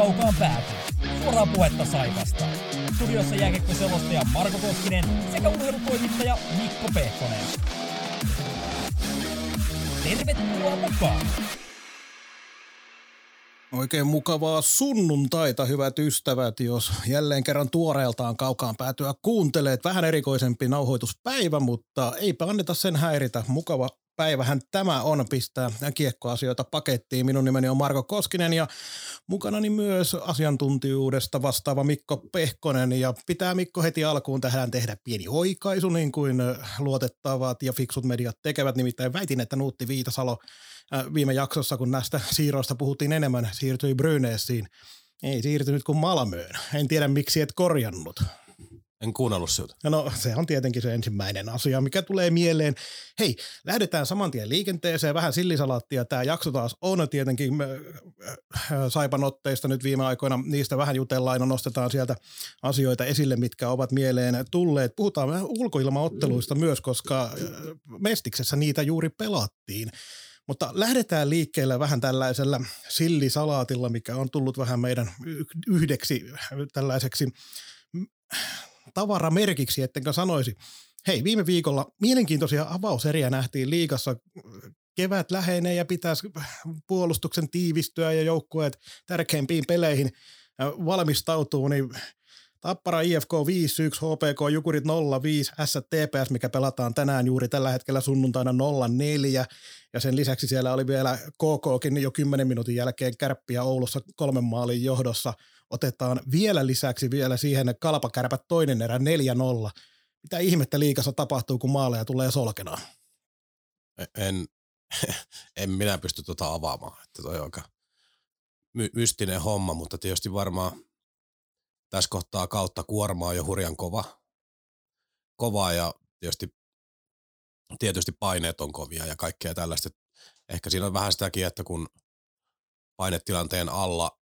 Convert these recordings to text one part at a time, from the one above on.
kaukaan pääty. Suoraa puhetta Saipasta. Studiossa jääkiekkoselostaja Marko Koskinen sekä urheilutoimittaja Mikko Pehkonen. Tervetuloa mukaan! Oikein mukavaa sunnuntaita, hyvät ystävät, jos jälleen kerran tuoreeltaan kaukaan päätyä kuunteleet. Vähän erikoisempi nauhoituspäivä, mutta eipä anneta sen häiritä. Mukava päivähän tämä on pistää kiekkoasioita pakettiin. Minun nimeni on Marko Koskinen ja mukanani myös asiantuntijuudesta vastaava Mikko Pehkonen. Ja pitää Mikko heti alkuun tähän tehdä pieni oikaisu, niin kuin luotettavat ja fiksut mediat tekevät. Nimittäin väitin, että Nuutti Viitasalo viime jaksossa, kun näistä siirroista puhuttiin enemmän, siirtyi Bryneessiin. Ei siirtynyt kuin Malmöön. En tiedä, miksi et korjannut. En kuunnellut siltä. No se on tietenkin se ensimmäinen asia, mikä tulee mieleen. Hei, lähdetään saman tien liikenteeseen, vähän sillisalaattia. Tämä jakso taas on tietenkin Saipan otteista nyt viime aikoina. Niistä vähän jutellaan ja nostetaan sieltä asioita esille, mitkä ovat mieleen tulleet. Puhutaan vähän ulkoilmaotteluista myös, koska Mestiksessä niitä juuri pelattiin. Mutta lähdetään liikkeelle vähän tällaisella sillisalaatilla, mikä on tullut vähän meidän yhdeksi tällaiseksi tavaramerkiksi, ettenkö sanoisi. Hei, viime viikolla mielenkiintoisia avauseriä nähtiin liigassa. Kevät lähenee ja pitäisi puolustuksen tiivistyä ja joukkueet tärkeimpiin peleihin valmistautuu, niin Tappara IFK 5-1, HPK Jukurit 0-5, STPS, mikä pelataan tänään juuri tällä hetkellä sunnuntaina 0-4. Ja sen lisäksi siellä oli vielä KKkin jo 10 minuutin jälkeen kärppiä Oulussa kolmen maalin johdossa. Otetaan vielä lisäksi vielä siihen kalpakärpät toinen erä 4-0. Mitä ihmettä liikassa tapahtuu, kun maaleja tulee solkenaan? En, en minä pysty tuota avaamaan. Että toi on aika my- mystinen homma, mutta tietysti varmaan tässä kohtaa kautta kuorma on jo hurjan kova. Kova ja tietysti, tietysti paineet on kovia ja kaikkea tällaista. Ehkä siinä on vähän sitäkin, että kun painetilanteen alla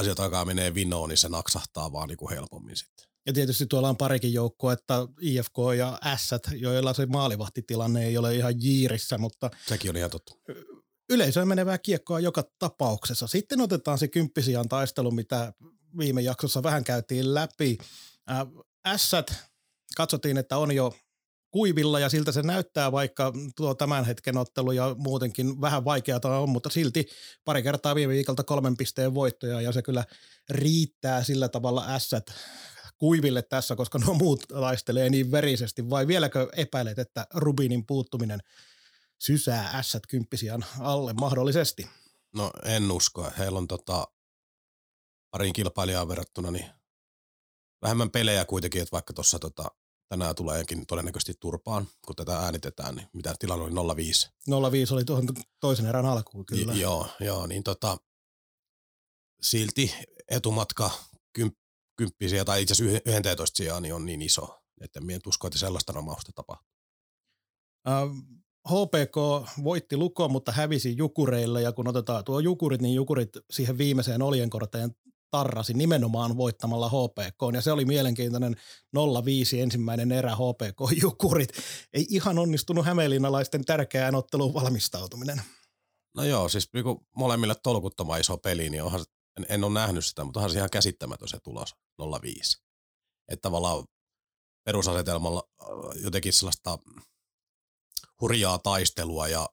asiat alkaa menee vinoon, niin se naksahtaa vaan niin kuin helpommin sitten. Ja tietysti tuolla on parikin joukkoa, että IFK ja S, joilla se maalivahtitilanne ei ole ihan jiirissä, mutta... Sekin on ihan totta. Yleisöön menevää kiekkoa joka tapauksessa. Sitten otetaan se kymppisijan taistelu, mitä viime jaksossa vähän käytiin läpi. Ässät katsottiin, että on jo kuivilla ja siltä se näyttää, vaikka tuo tämän hetken ottelu ja muutenkin vähän vaikeata on, mutta silti pari kertaa viime viikolta kolmen pisteen voittoja ja se kyllä riittää sillä tavalla ässät kuiville tässä, koska nuo muut taistelee niin verisesti, vai vieläkö epäilet, että Rubinin puuttuminen sysää ässät kymppisiän alle mahdollisesti? No en usko. Heillä on tota, pariin kilpailijaan verrattuna niin vähemmän pelejä kuitenkin, että vaikka tuossa tota, tänään tuleekin todennäköisesti turpaan, kun tätä äänitetään, niin mitä tilanne oli 05. 05 oli tuohon toisen erän alkuun kyllä. Ni, joo, joo, niin tota, silti etumatka kymp, kymppisiä tai itse asiassa 11 sijaan niin on niin iso, että en usko, että sellaista romausta tapahtuu. HPK voitti Luko, mutta hävisi Jukureille ja kun otetaan tuo Jukurit, niin Jukurit siihen viimeiseen oljenkorteen tarrasi nimenomaan voittamalla HPK, ja se oli mielenkiintoinen 0-5 ensimmäinen erä HPK Jukurit. Ei ihan onnistunut hämeenlinnalaisten tärkeään otteluun valmistautuminen. No joo, siis niinku molemmille tolkuttoman iso peli, niin onhan, en, en ole nähnyt sitä, mutta onhan se ihan käsittämätön se tulos 0-5. Että tavallaan perusasetelmalla äh, jotenkin sellaista hurjaa taistelua ja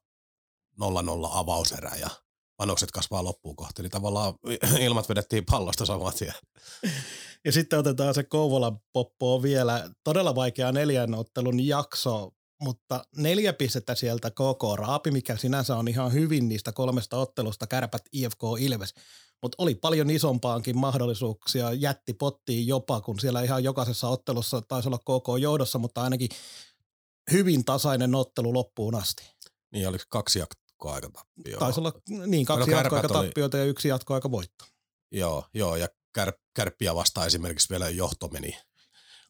0-0 avauserä ja panokset kasvaa loppuun kohti, niin tavallaan ilmat vedettiin pallosta saman tien. Ja sitten otetaan se Kouvolan poppo vielä. Todella vaikea neljän ottelun jakso, mutta neljä pistettä sieltä KK Raapi, mikä sinänsä on ihan hyvin niistä kolmesta ottelusta, kärpät IFK Ilves. Mutta oli paljon isompaankin mahdollisuuksia, jätti pottiin jopa, kun siellä ihan jokaisessa ottelussa taisi olla KK johdossa, mutta ainakin hyvin tasainen ottelu loppuun asti. Niin, oliko kaksi jatkoaikatappioa. Taisi olla niin, kaksi no, jatkoaikatappiota ja yksi jatkoaikavoitto. Joo, joo, ja kär, kärppiä vastaan esimerkiksi vielä johto meni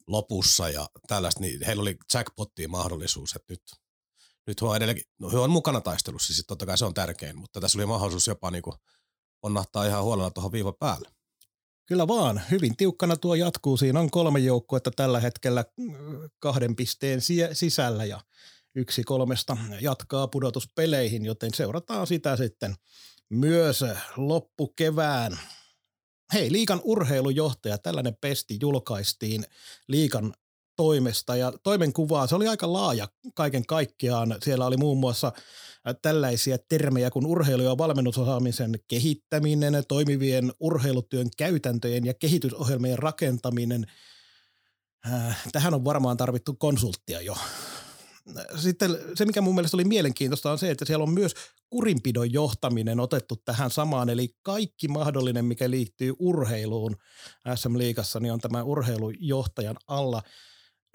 lopussa ja tällaista, niin heillä oli jackpottiin mahdollisuus, että nyt, nyt he on edelleenkin, no he on mukana taistelussa, siis totta kai se on tärkein, mutta tässä oli mahdollisuus jopa niin kuin onnahtaa ihan huolella tuohon viiva päälle. Kyllä vaan, hyvin tiukkana tuo jatkuu. Siinä on kolme joukkuetta tällä hetkellä kahden pisteen sisällä ja yksi kolmesta jatkaa pudotuspeleihin, joten seurataan sitä sitten myös loppukevään hei, liikan urheilujohtaja, tällainen pesti julkaistiin liikan toimesta ja toimenkuvaa, se oli aika laaja kaiken kaikkiaan. Siellä oli muun muassa tällaisia termejä kuin urheilu- ja valmennusosaamisen kehittäminen, toimivien urheilutyön käytäntöjen ja kehitysohjelmien rakentaminen. Tähän on varmaan tarvittu konsulttia jo sitten se, mikä mun mielestä oli mielenkiintoista, on se, että siellä on myös kurinpidon johtaminen otettu tähän samaan, eli kaikki mahdollinen, mikä liittyy urheiluun SM-liigassa, niin on tämä urheilujohtajan alla.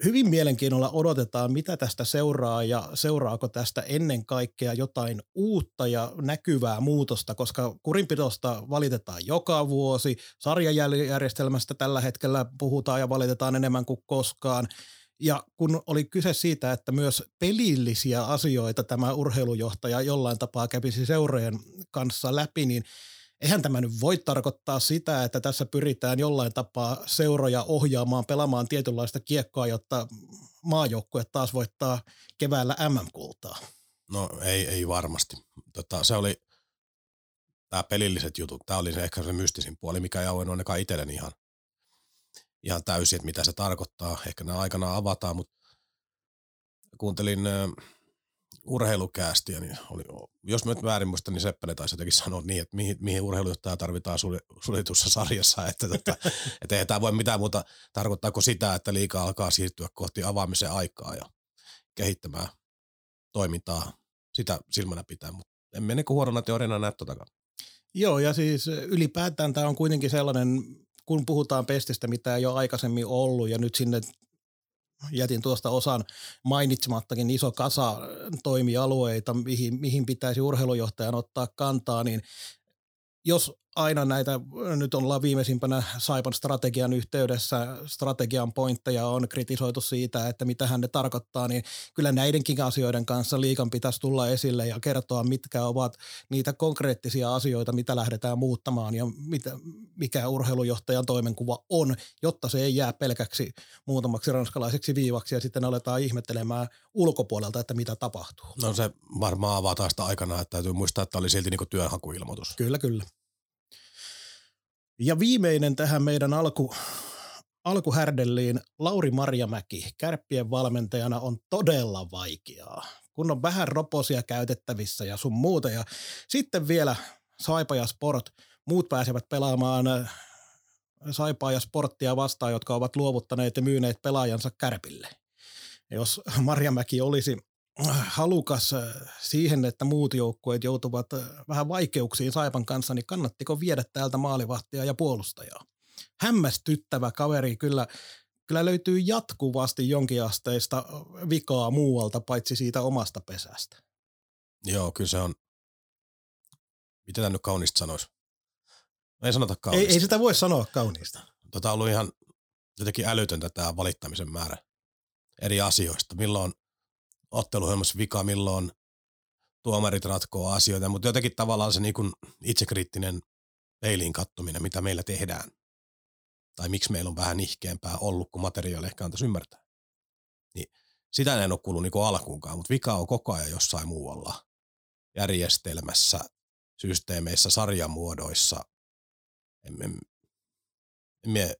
Hyvin mielenkiinnolla odotetaan, mitä tästä seuraa ja seuraako tästä ennen kaikkea jotain uutta ja näkyvää muutosta, koska kurinpidosta valitetaan joka vuosi, sarjajärjestelmästä tällä hetkellä puhutaan ja valitetaan enemmän kuin koskaan – ja kun oli kyse siitä, että myös pelillisiä asioita tämä urheilujohtaja jollain tapaa kävisi seurojen kanssa läpi, niin eihän tämä nyt voi tarkoittaa sitä, että tässä pyritään jollain tapaa seuroja ohjaamaan, pelaamaan tietynlaista kiekkoa, jotta maajoukkue taas voittaa keväällä MM-kultaa. No ei, ei varmasti. Tota, se oli tämä pelilliset jutut, tämä oli se ehkä se mystisin puoli, mikä ei auennut ainakaan itselleni ihan ihan täysin, että mitä se tarkoittaa. Ehkä nämä aikanaan avataan, mutta kuuntelin äh, urheilukäästiä, niin oli, jos mä nyt väärin muista, niin Seppele taisi jotenkin sanoa niin, että mihin, mihin urheilujohtajaa tarvitaan suljetussa sarjassa, että, tota, että ei tämä voi mitään muuta tarkoittaako sitä, että liikaa alkaa siirtyä kohti avaamisen aikaa ja kehittämään toimintaa sitä silmänä pitää, mutta en mene kuin huonona teoriana näe totakaan. Joo, ja siis ylipäätään tämä on kuitenkin sellainen kun puhutaan pestistä, mitä ei ole aikaisemmin ollut ja nyt sinne jätin tuosta osan mainitsemattakin iso kasa toimialueita, mihin, mihin pitäisi urheilujohtajan ottaa kantaa, niin jos aina näitä, nyt ollaan viimeisimpänä Saipan strategian yhteydessä, strategian pointteja on kritisoitu siitä, että mitä hän ne tarkoittaa, niin kyllä näidenkin asioiden kanssa liikan pitäisi tulla esille ja kertoa, mitkä ovat niitä konkreettisia asioita, mitä lähdetään muuttamaan ja mitä, mikä urheilujohtajan toimenkuva on, jotta se ei jää pelkäksi muutamaksi ranskalaiseksi viivaksi ja sitten aletaan ihmettelemään ulkopuolelta, että mitä tapahtuu. No se varmaan avataan sitä aikana, että täytyy muistaa, että oli silti niin työnhakuilmoitus. Kyllä, kyllä. Ja viimeinen tähän meidän alku, alkuhärdelliin, Lauri Marjamäki, kärppien valmentajana on todella vaikeaa, kun on vähän roposia käytettävissä ja sun muuta. Ja sitten vielä Saipa ja Sport, muut pääsevät pelaamaan äh, Saipaa ja Sporttia vastaan, jotka ovat luovuttaneet ja myyneet pelaajansa kärpille. Jos Marjamäki olisi halukas äh, siihen, että muut joukkueet joutuvat äh, vähän vaikeuksiin Saipan kanssa, niin kannattiko viedä täältä maalivahtia ja puolustajaa? Hämmästyttävä kaveri kyllä, kyllä löytyy jatkuvasti jonkinasteista äh, vikaa muualta, paitsi siitä omasta pesästä. Joo, kyllä se on, miten tämä nyt kaunista sanoisi? Ei sanota kaunista. Ei, ei sitä voi sanoa kaunista. Tota on ollut ihan jotenkin älytöntä tämä valittamisen määrä eri asioista. Milloin otteluohjelmassa vika, milloin tuomarit ratkoo asioita, mutta jotenkin tavallaan se niin kuin itsekriittinen peiliin kattominen, mitä meillä tehdään. Tai miksi meillä on vähän ihkeämpää ollut, kuin materiaali ehkä antaisi ymmärtää. Niin sitä en ole kuullut niin alkuunkaan, mutta vika on koko ajan jossain muualla. Järjestelmässä, systeemeissä, sarjamuodoissa. En, en, en, en,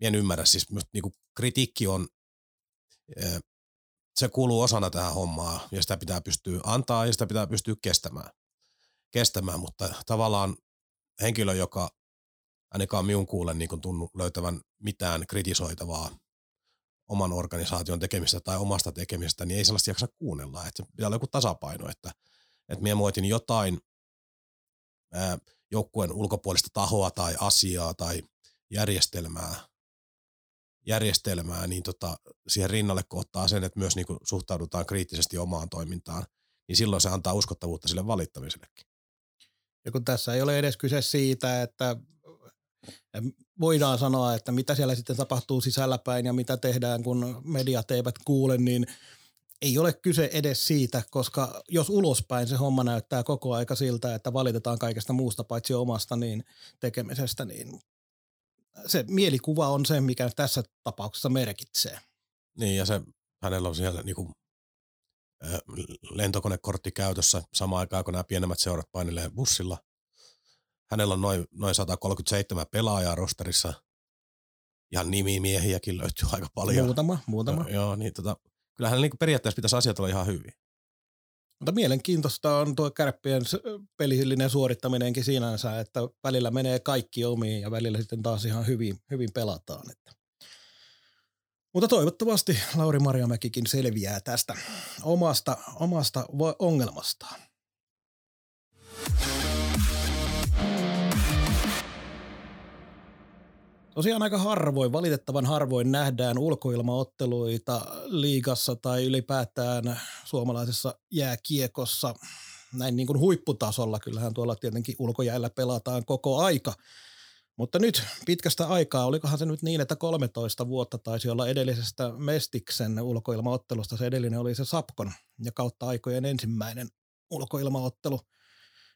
en ymmärrä, siis niin kuin kritiikki on se kuuluu osana tähän hommaan ja sitä pitää pystyä antaa ja sitä pitää pystyä kestämään. kestämään mutta tavallaan henkilö, joka ainakaan minun kuulen niin tunnu löytävän mitään kritisoitavaa oman organisaation tekemistä tai omasta tekemistä, niin ei sellaista jaksa kuunnella. Että pitää olla joku tasapaino, että, että minä muotin jotain joukkueen ulkopuolista tahoa tai asiaa tai järjestelmää järjestelmää, niin tota, siihen rinnalle kohtaa sen, että myös niin kuin suhtaudutaan kriittisesti omaan toimintaan, niin silloin se antaa uskottavuutta sille valittamisellekin. Ja kun tässä ei ole edes kyse siitä, että voidaan sanoa, että mitä siellä sitten tapahtuu sisälläpäin ja mitä tehdään, kun mediat eivät kuule, niin ei ole kyse edes siitä, koska jos ulospäin se homma näyttää koko aika siltä, että valitetaan kaikesta muusta paitsi omasta niin tekemisestä, niin se mielikuva on se, mikä tässä tapauksessa merkitsee. Niin ja se, hänellä on siellä niinku, lentokonekortti käytössä samaan aikaan, kun nämä pienemmät seurat painelee bussilla. hänellä on noin, noin 137 pelaajaa rosterissa. Ihan nimimiehiäkin löytyy aika paljon. Muutama, muutama. No, joo, niin tota, kyllähän niin periaatteessa pitäisi asiat olla ihan hyvin. Mutta mielenkiintoista on tuo kärppien pelillinen suorittaminenkin sinänsä, että välillä menee kaikki omiin ja välillä sitten taas ihan hyvin, hyvin pelataan. Että. Mutta toivottavasti Lauri Marjamäkikin selviää tästä omasta, omasta ongelmastaan. Tosiaan aika harvoin, valitettavan harvoin nähdään ulkoilmaotteluita liigassa tai ylipäätään suomalaisessa jääkiekossa näin niin kuin huipputasolla. Kyllähän tuolla tietenkin ulkojäällä pelataan koko aika. Mutta nyt pitkästä aikaa, olikohan se nyt niin, että 13 vuotta taisi olla edellisestä Mestiksen ulkoilmaottelusta. Se edellinen oli se Sapkon ja kautta aikojen ensimmäinen ulkoilmaottelu –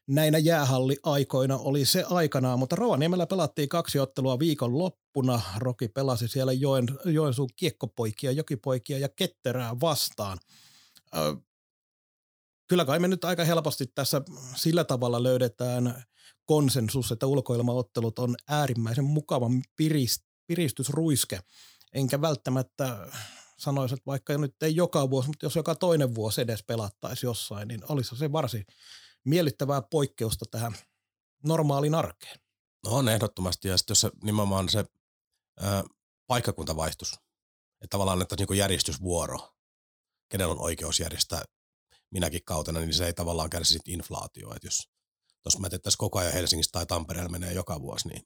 näinä jäähalli-aikoina oli se aikanaan, mutta Rovaniemellä pelattiin kaksi ottelua viikon loppuna. Roki pelasi siellä Joen, Joensuun kiekkopoikia, jokipoikia ja ketterää vastaan. Ö, kyllä kai me nyt aika helposti tässä sillä tavalla löydetään konsensus, että ulkoilmaottelut on äärimmäisen mukava pirist, piristysruiske. Enkä välttämättä sanoisi, että vaikka nyt ei joka vuosi, mutta jos joka toinen vuosi edes pelattaisi jossain, niin olisi se varsin miellyttävää poikkeusta tähän normaaliin arkeen. No on ehdottomasti, ja sitten jos se, nimenomaan se ää, paikkakuntavaihtus, että tavallaan että niin järjestysvuoro, kenellä on oikeus järjestää minäkin kautena, niin se ei tavallaan kärsi inflaatioa. Että jos, jos mä teettäisiin koko ajan Helsingistä tai Tampereella menee joka vuosi, niin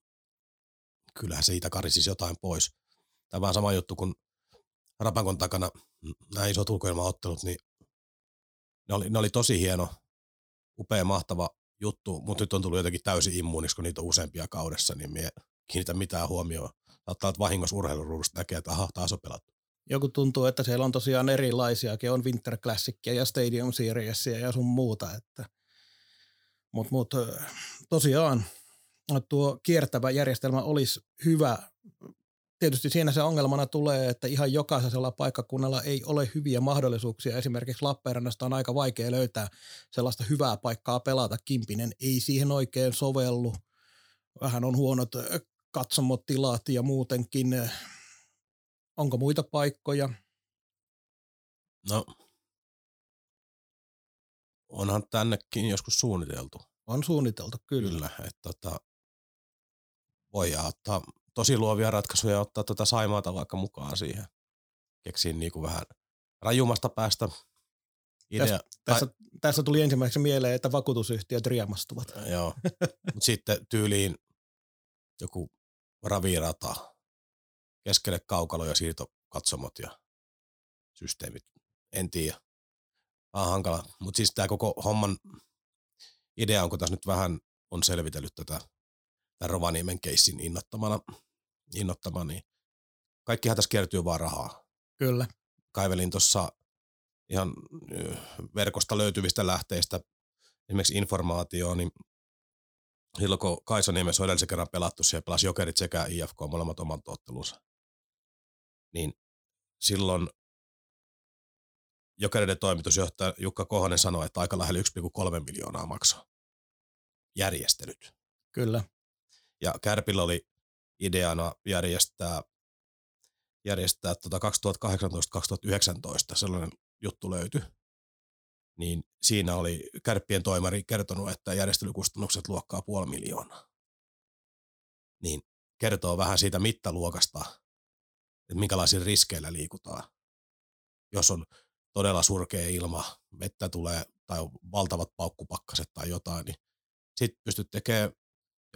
kyllähän siitä karisisi jotain pois. Tämä on sama juttu kuin Rapakon takana nämä isot ulkoilmaottelut, niin ne oli, ne oli tosi hieno upea, mahtava juttu, mutta nyt on tullut jotenkin täysin immuuniksi, kun niitä on useampia kaudessa, niin me kiinnitä mitään huomioon. Saattaa, että vahingossa urheiluruudusta näkee, että aha, taas on pelattu. Joku tuntuu, että siellä on tosiaan erilaisiakin, on Winter Classicia ja Stadium Seriesia ja sun muuta, että mutta mut, tosiaan tuo kiertävä järjestelmä olisi hyvä tietysti siinä se ongelmana tulee, että ihan jokaisella paikkakunnalla ei ole hyviä mahdollisuuksia. Esimerkiksi Lappeenrannasta on aika vaikea löytää sellaista hyvää paikkaa pelata. Kimpinen ei siihen oikein sovellu. Vähän on huonot katsomotilat ja muutenkin. Onko muita paikkoja? No, onhan tännekin joskus suunniteltu. On suunniteltu, kyllä. kyllä että tota, voi ottaa tosi luovia ratkaisuja ja ottaa tuota Saimaata vaikka mukaan siihen. Keksin niin kuin vähän rajumasta päästä idea. Tässä, tässä, tässä tuli ensimmäiseksi mieleen, että vakuutusyhtiöt riemastuvat. Joo, mutta sitten tyyliin joku ravirata, keskelle kaukalo ja siirtokatsomot ja systeemit. En tiedä. Vähän hankala. Mutta siis tämä koko homman idea on, kun tässä nyt vähän on selvitellyt tätä tämän Rovaniemen keissin innottamana, innottama, niin kaikkihan tässä kertyy vaan rahaa. Kyllä. Kaivelin tuossa ihan verkosta löytyvistä lähteistä esimerkiksi informaatio, niin silloin kun Kaisaniemessä on edellisen kerran pelattu, siellä pelasi Jokerit sekä IFK molemmat oman ottelunsa, niin silloin Jokereiden toimitusjohtaja Jukka Kohonen sanoi, että aika lähellä 1,3 miljoonaa maksaa järjestelyt. Kyllä. Ja Kärpillä oli ideana järjestää, järjestää tota 2018-2019 sellainen juttu löytyi. Niin siinä oli kärppien toimari kertonut, että järjestelykustannukset luokkaa puoli miljoonaa. Niin kertoo vähän siitä mittaluokasta, että minkälaisilla riskeillä liikutaan. Jos on todella surkea ilma, vettä tulee tai valtavat paukkupakkaset tai jotain, niin sitten pystyt tekemään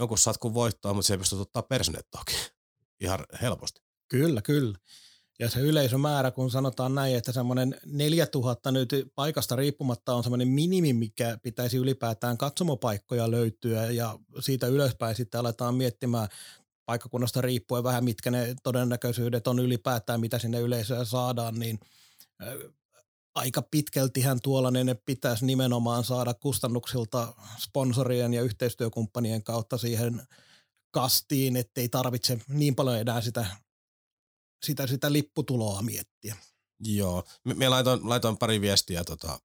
jonkun satkun voittaa, mutta se ei pysty ottaa persenettoakin ihan helposti. Kyllä, kyllä. Ja se yleisömäärä, kun sanotaan näin, että semmoinen 4000 nyt paikasta riippumatta on semmoinen minimi, mikä pitäisi ylipäätään katsomopaikkoja löytyä ja siitä ylöspäin sitten aletaan miettimään paikkakunnasta riippuen vähän, mitkä ne todennäköisyydet on ylipäätään, mitä sinne yleisöä saadaan, niin aika pitkältihän tuollainen pitäisi nimenomaan saada kustannuksilta sponsorien ja yhteistyökumppanien kautta siihen kastiin, ettei tarvitse niin paljon enää sitä, sitä, sitä lipputuloa miettiä. Joo, me laitoin, laitoin pari viestiä tota,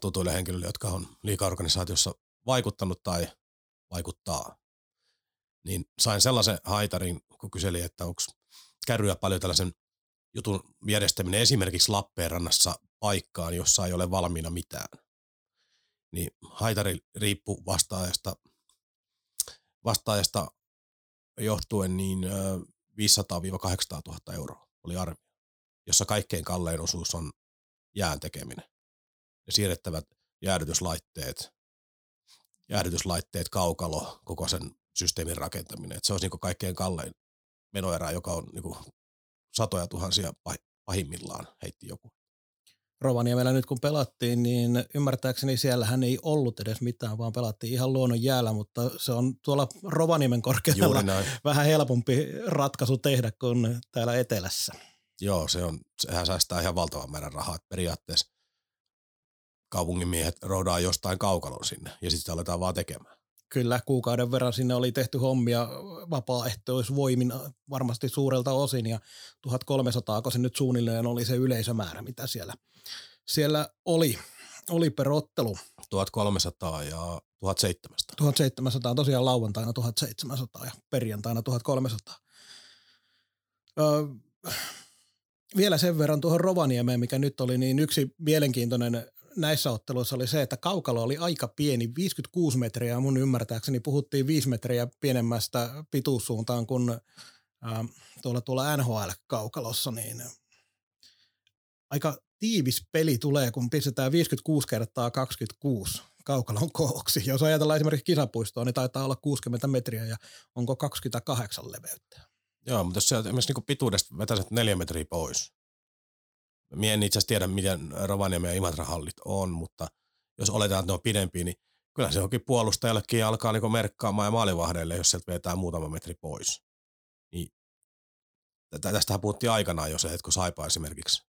tutuille henkilöille, jotka on liikaorganisaatiossa vaikuttanut tai vaikuttaa. Niin sain sellaisen haitarin, kun kyselin, että onko kärryä paljon tällaisen jutun järjestäminen esimerkiksi Lappeenrannassa paikkaan, jossa ei ole valmiina mitään. Niin haitari riippuu vastaajasta, vastaajasta johtuen niin 500-800 000 euroa oli arvio, jossa kaikkein kallein osuus on jään tekeminen. Ja siirrettävät jäädytyslaitteet, jäädytyslaitteet, kaukalo, koko sen systeemin rakentaminen. Et se olisi niin kaikkein kallein menoerä, joka on niin satoja tuhansia pahimmillaan, heitti joku. Rovaniemellä nyt kun pelattiin, niin ymmärtääkseni siellähän ei ollut edes mitään, vaan pelattiin ihan luonnon jäällä, mutta se on tuolla Rovaniemen korkeudella vähän helpompi ratkaisu tehdä kuin täällä etelässä. Joo, se on, sehän säästää ihan valtavan määrän rahaa. Periaatteessa kaupungin miehet roudaa jostain kaukalon sinne ja sitten aletaan vaan tekemään. Kyllä, kuukauden verran sinne oli tehty hommia vapaaehtoisvoimin varmasti suurelta osin ja 1300, kun se nyt suunnilleen oli se yleisömäärä, mitä siellä, siellä oli, oli perottelu. 1300 ja 1700. 1700, tosiaan lauantaina 1700 ja perjantaina 1300. Öö, vielä sen verran tuohon Rovaniemeen, mikä nyt oli, niin yksi mielenkiintoinen näissä otteluissa oli se, että kaukalo oli aika pieni, 56 metriä. Mun ymmärtääkseni puhuttiin 5 metriä pienemmästä pituussuuntaan kuin äh, tuolla, tuolla NHL-kaukalossa, niin aika tiivis peli tulee, kun pistetään 56 kertaa 26 kaukalon kooksi. Jos ajatellaan esimerkiksi kisapuistoa, niin taitaa olla 60 metriä ja onko 28 leveyttä. Joo, mutta jos sä esimerkiksi niin pituudesta vetäiset neljä metriä pois, Mie en itse asiassa tiedä, miten Rovaniemi ja Imatra hallit on, mutta jos oletetaan, että ne on pidempiä, niin kyllä se onkin puolustajallekin alkaa niin merkkaamaan ja maalivahdeille, jos sieltä vetää muutama metri pois. Niin, tästähän puhuttiin aikanaan jo se, että kun Saipa esimerkiksi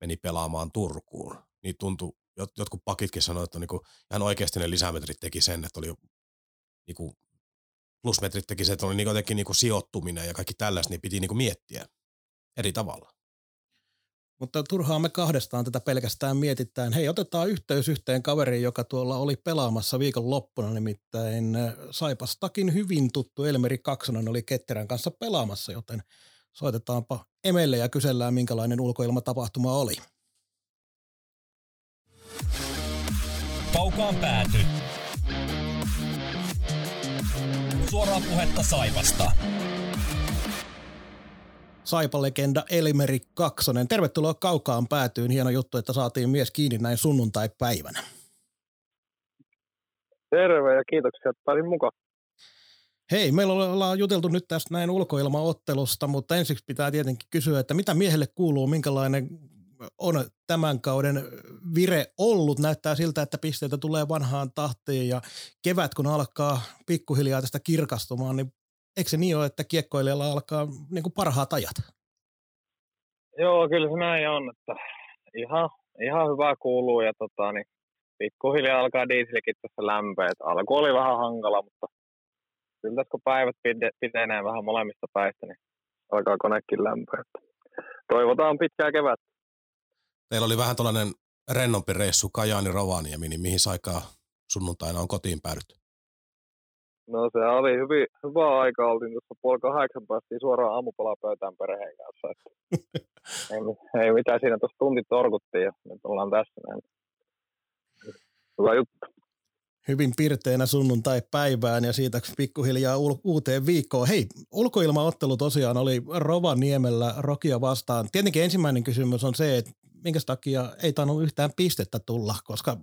meni pelaamaan Turkuun, niin tuntui, jotkut pakitkin sanoivat, että niinku, ihan oikeasti ne lisämetrit teki sen, että oli niinku, plusmetrit teki se, että oli niinku jotenkin niinku sijoittuminen ja kaikki tällaista, niin piti niinku miettiä eri tavalla. Mutta turhaan me kahdestaan tätä pelkästään mietitään. Hei, otetaan yhteys yhteen kaveriin, joka tuolla oli pelaamassa viikon loppuna, nimittäin äh, Saipastakin hyvin tuttu Elmeri Kaksonen oli Ketterän kanssa pelaamassa, joten soitetaanpa Emelle ja kysellään, minkälainen ulkoilmatapahtuma oli. Kaukaan pääty. Suoraa puhetta Saivasta. Saipa-legenda Elimeri Kaksonen. Tervetuloa kaukaan päätyyn. Hieno juttu, että saatiin mies kiinni näin sunnuntai-päivänä. Terve ja kiitoksia, että pääsin mukaan. Hei, meillä ollaan juteltu nyt tästä näin ulkoilmaottelusta, mutta ensiksi pitää tietenkin kysyä, että mitä miehelle kuuluu, minkälainen on tämän kauden vire ollut. Näyttää siltä, että pisteitä tulee vanhaan tahtiin ja kevät kun alkaa pikkuhiljaa tästä kirkastumaan, niin eikö se niin ole, että kiekkoilijalla alkaa niin kuin parhaat ajat? Joo, kyllä se näin on, että ihan, ihan hyvä kuuluu ja tota, niin pikkuhiljaa alkaa dieselikin tässä lämpöä. Alku oli vähän hankala, mutta kyllä tässä kun päivät pitenee vähän molemmista päistä, niin alkaa konekin lämpöä. Toivotaan pitkää kevättä. Teillä oli vähän tällainen rennompi reissu Kajaani Rovaniemi, niin mihin aikaa sunnuntaina on kotiin päädytty? No se oli hyvin, hyvä aika, oltiin tuossa puoli kahdeksan päästiin suoraan aamupalapöytään perheen kanssa. Ei, ei, mitään siinä, tuossa tunti torkuttiin ja nyt ollaan tässä näin. Hyvä juttu. Hyvin pirteenä sunnuntai-päivään ja siitä pikkuhiljaa uuteen viikkoon. Hei, ulkoilmaottelu tosiaan oli Rovaniemellä Rokia vastaan. Tietenkin ensimmäinen kysymys on se, että minkä takia ei tainnut yhtään pistettä tulla, koska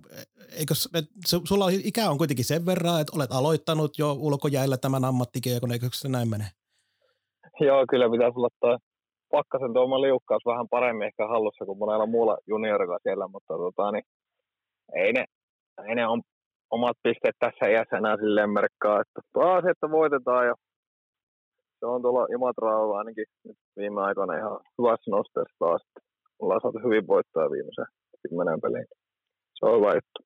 eikö, et, sulla ikä on kuitenkin sen verran, että olet aloittanut jo ulkojäällä tämän ammattikiekon, eikö se näin mene? Joo, kyllä pitäisi olla toi pakkasen tuoma liukkaus vähän paremmin ehkä hallussa kuin monella muulla juniorilla siellä, mutta tota, niin, ei, ne, ei ne on omat pisteet tässä iässä enää silleen merkkaa, että taas, että voitetaan ja se on tuolla Imatralla ainakin nyt viime aikoina ihan hyvässä nosteessa taas ollaan saatu hyvin voittaa viimeisen kymmenen peliin. Se on hyvä juttu.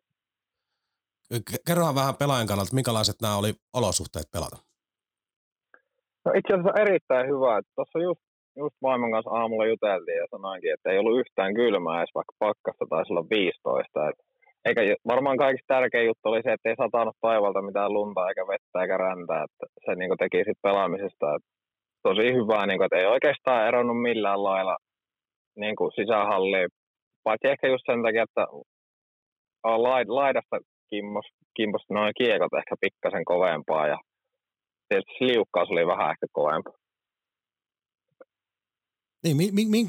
Kerrohan vähän pelaajan kannalta, minkälaiset nämä oli olosuhteet pelata? No itse asiassa erittäin hyvä. Tuossa just, just vaimon kanssa aamulla juteltiin ja sanoinkin, että ei ollut yhtään kylmää edes vaikka pakkasta taisi olla 15. Et eikä varmaan kaikista tärkein juttu oli se, että ei satanut taivalta mitään lunta eikä vettä eikä räntää, että se niin teki sitten pelaamisesta että tosi hyvää, niin kuin, että ei oikeastaan eronnut millään lailla niin kuin sisähalliin, paitsi ehkä just sen takia, että laidasta kimmos, kimmos noin kiekot ehkä pikkasen kovempaa ja tietysti liukkaus oli vähän ehkä kovempi. Niin, mi, mi,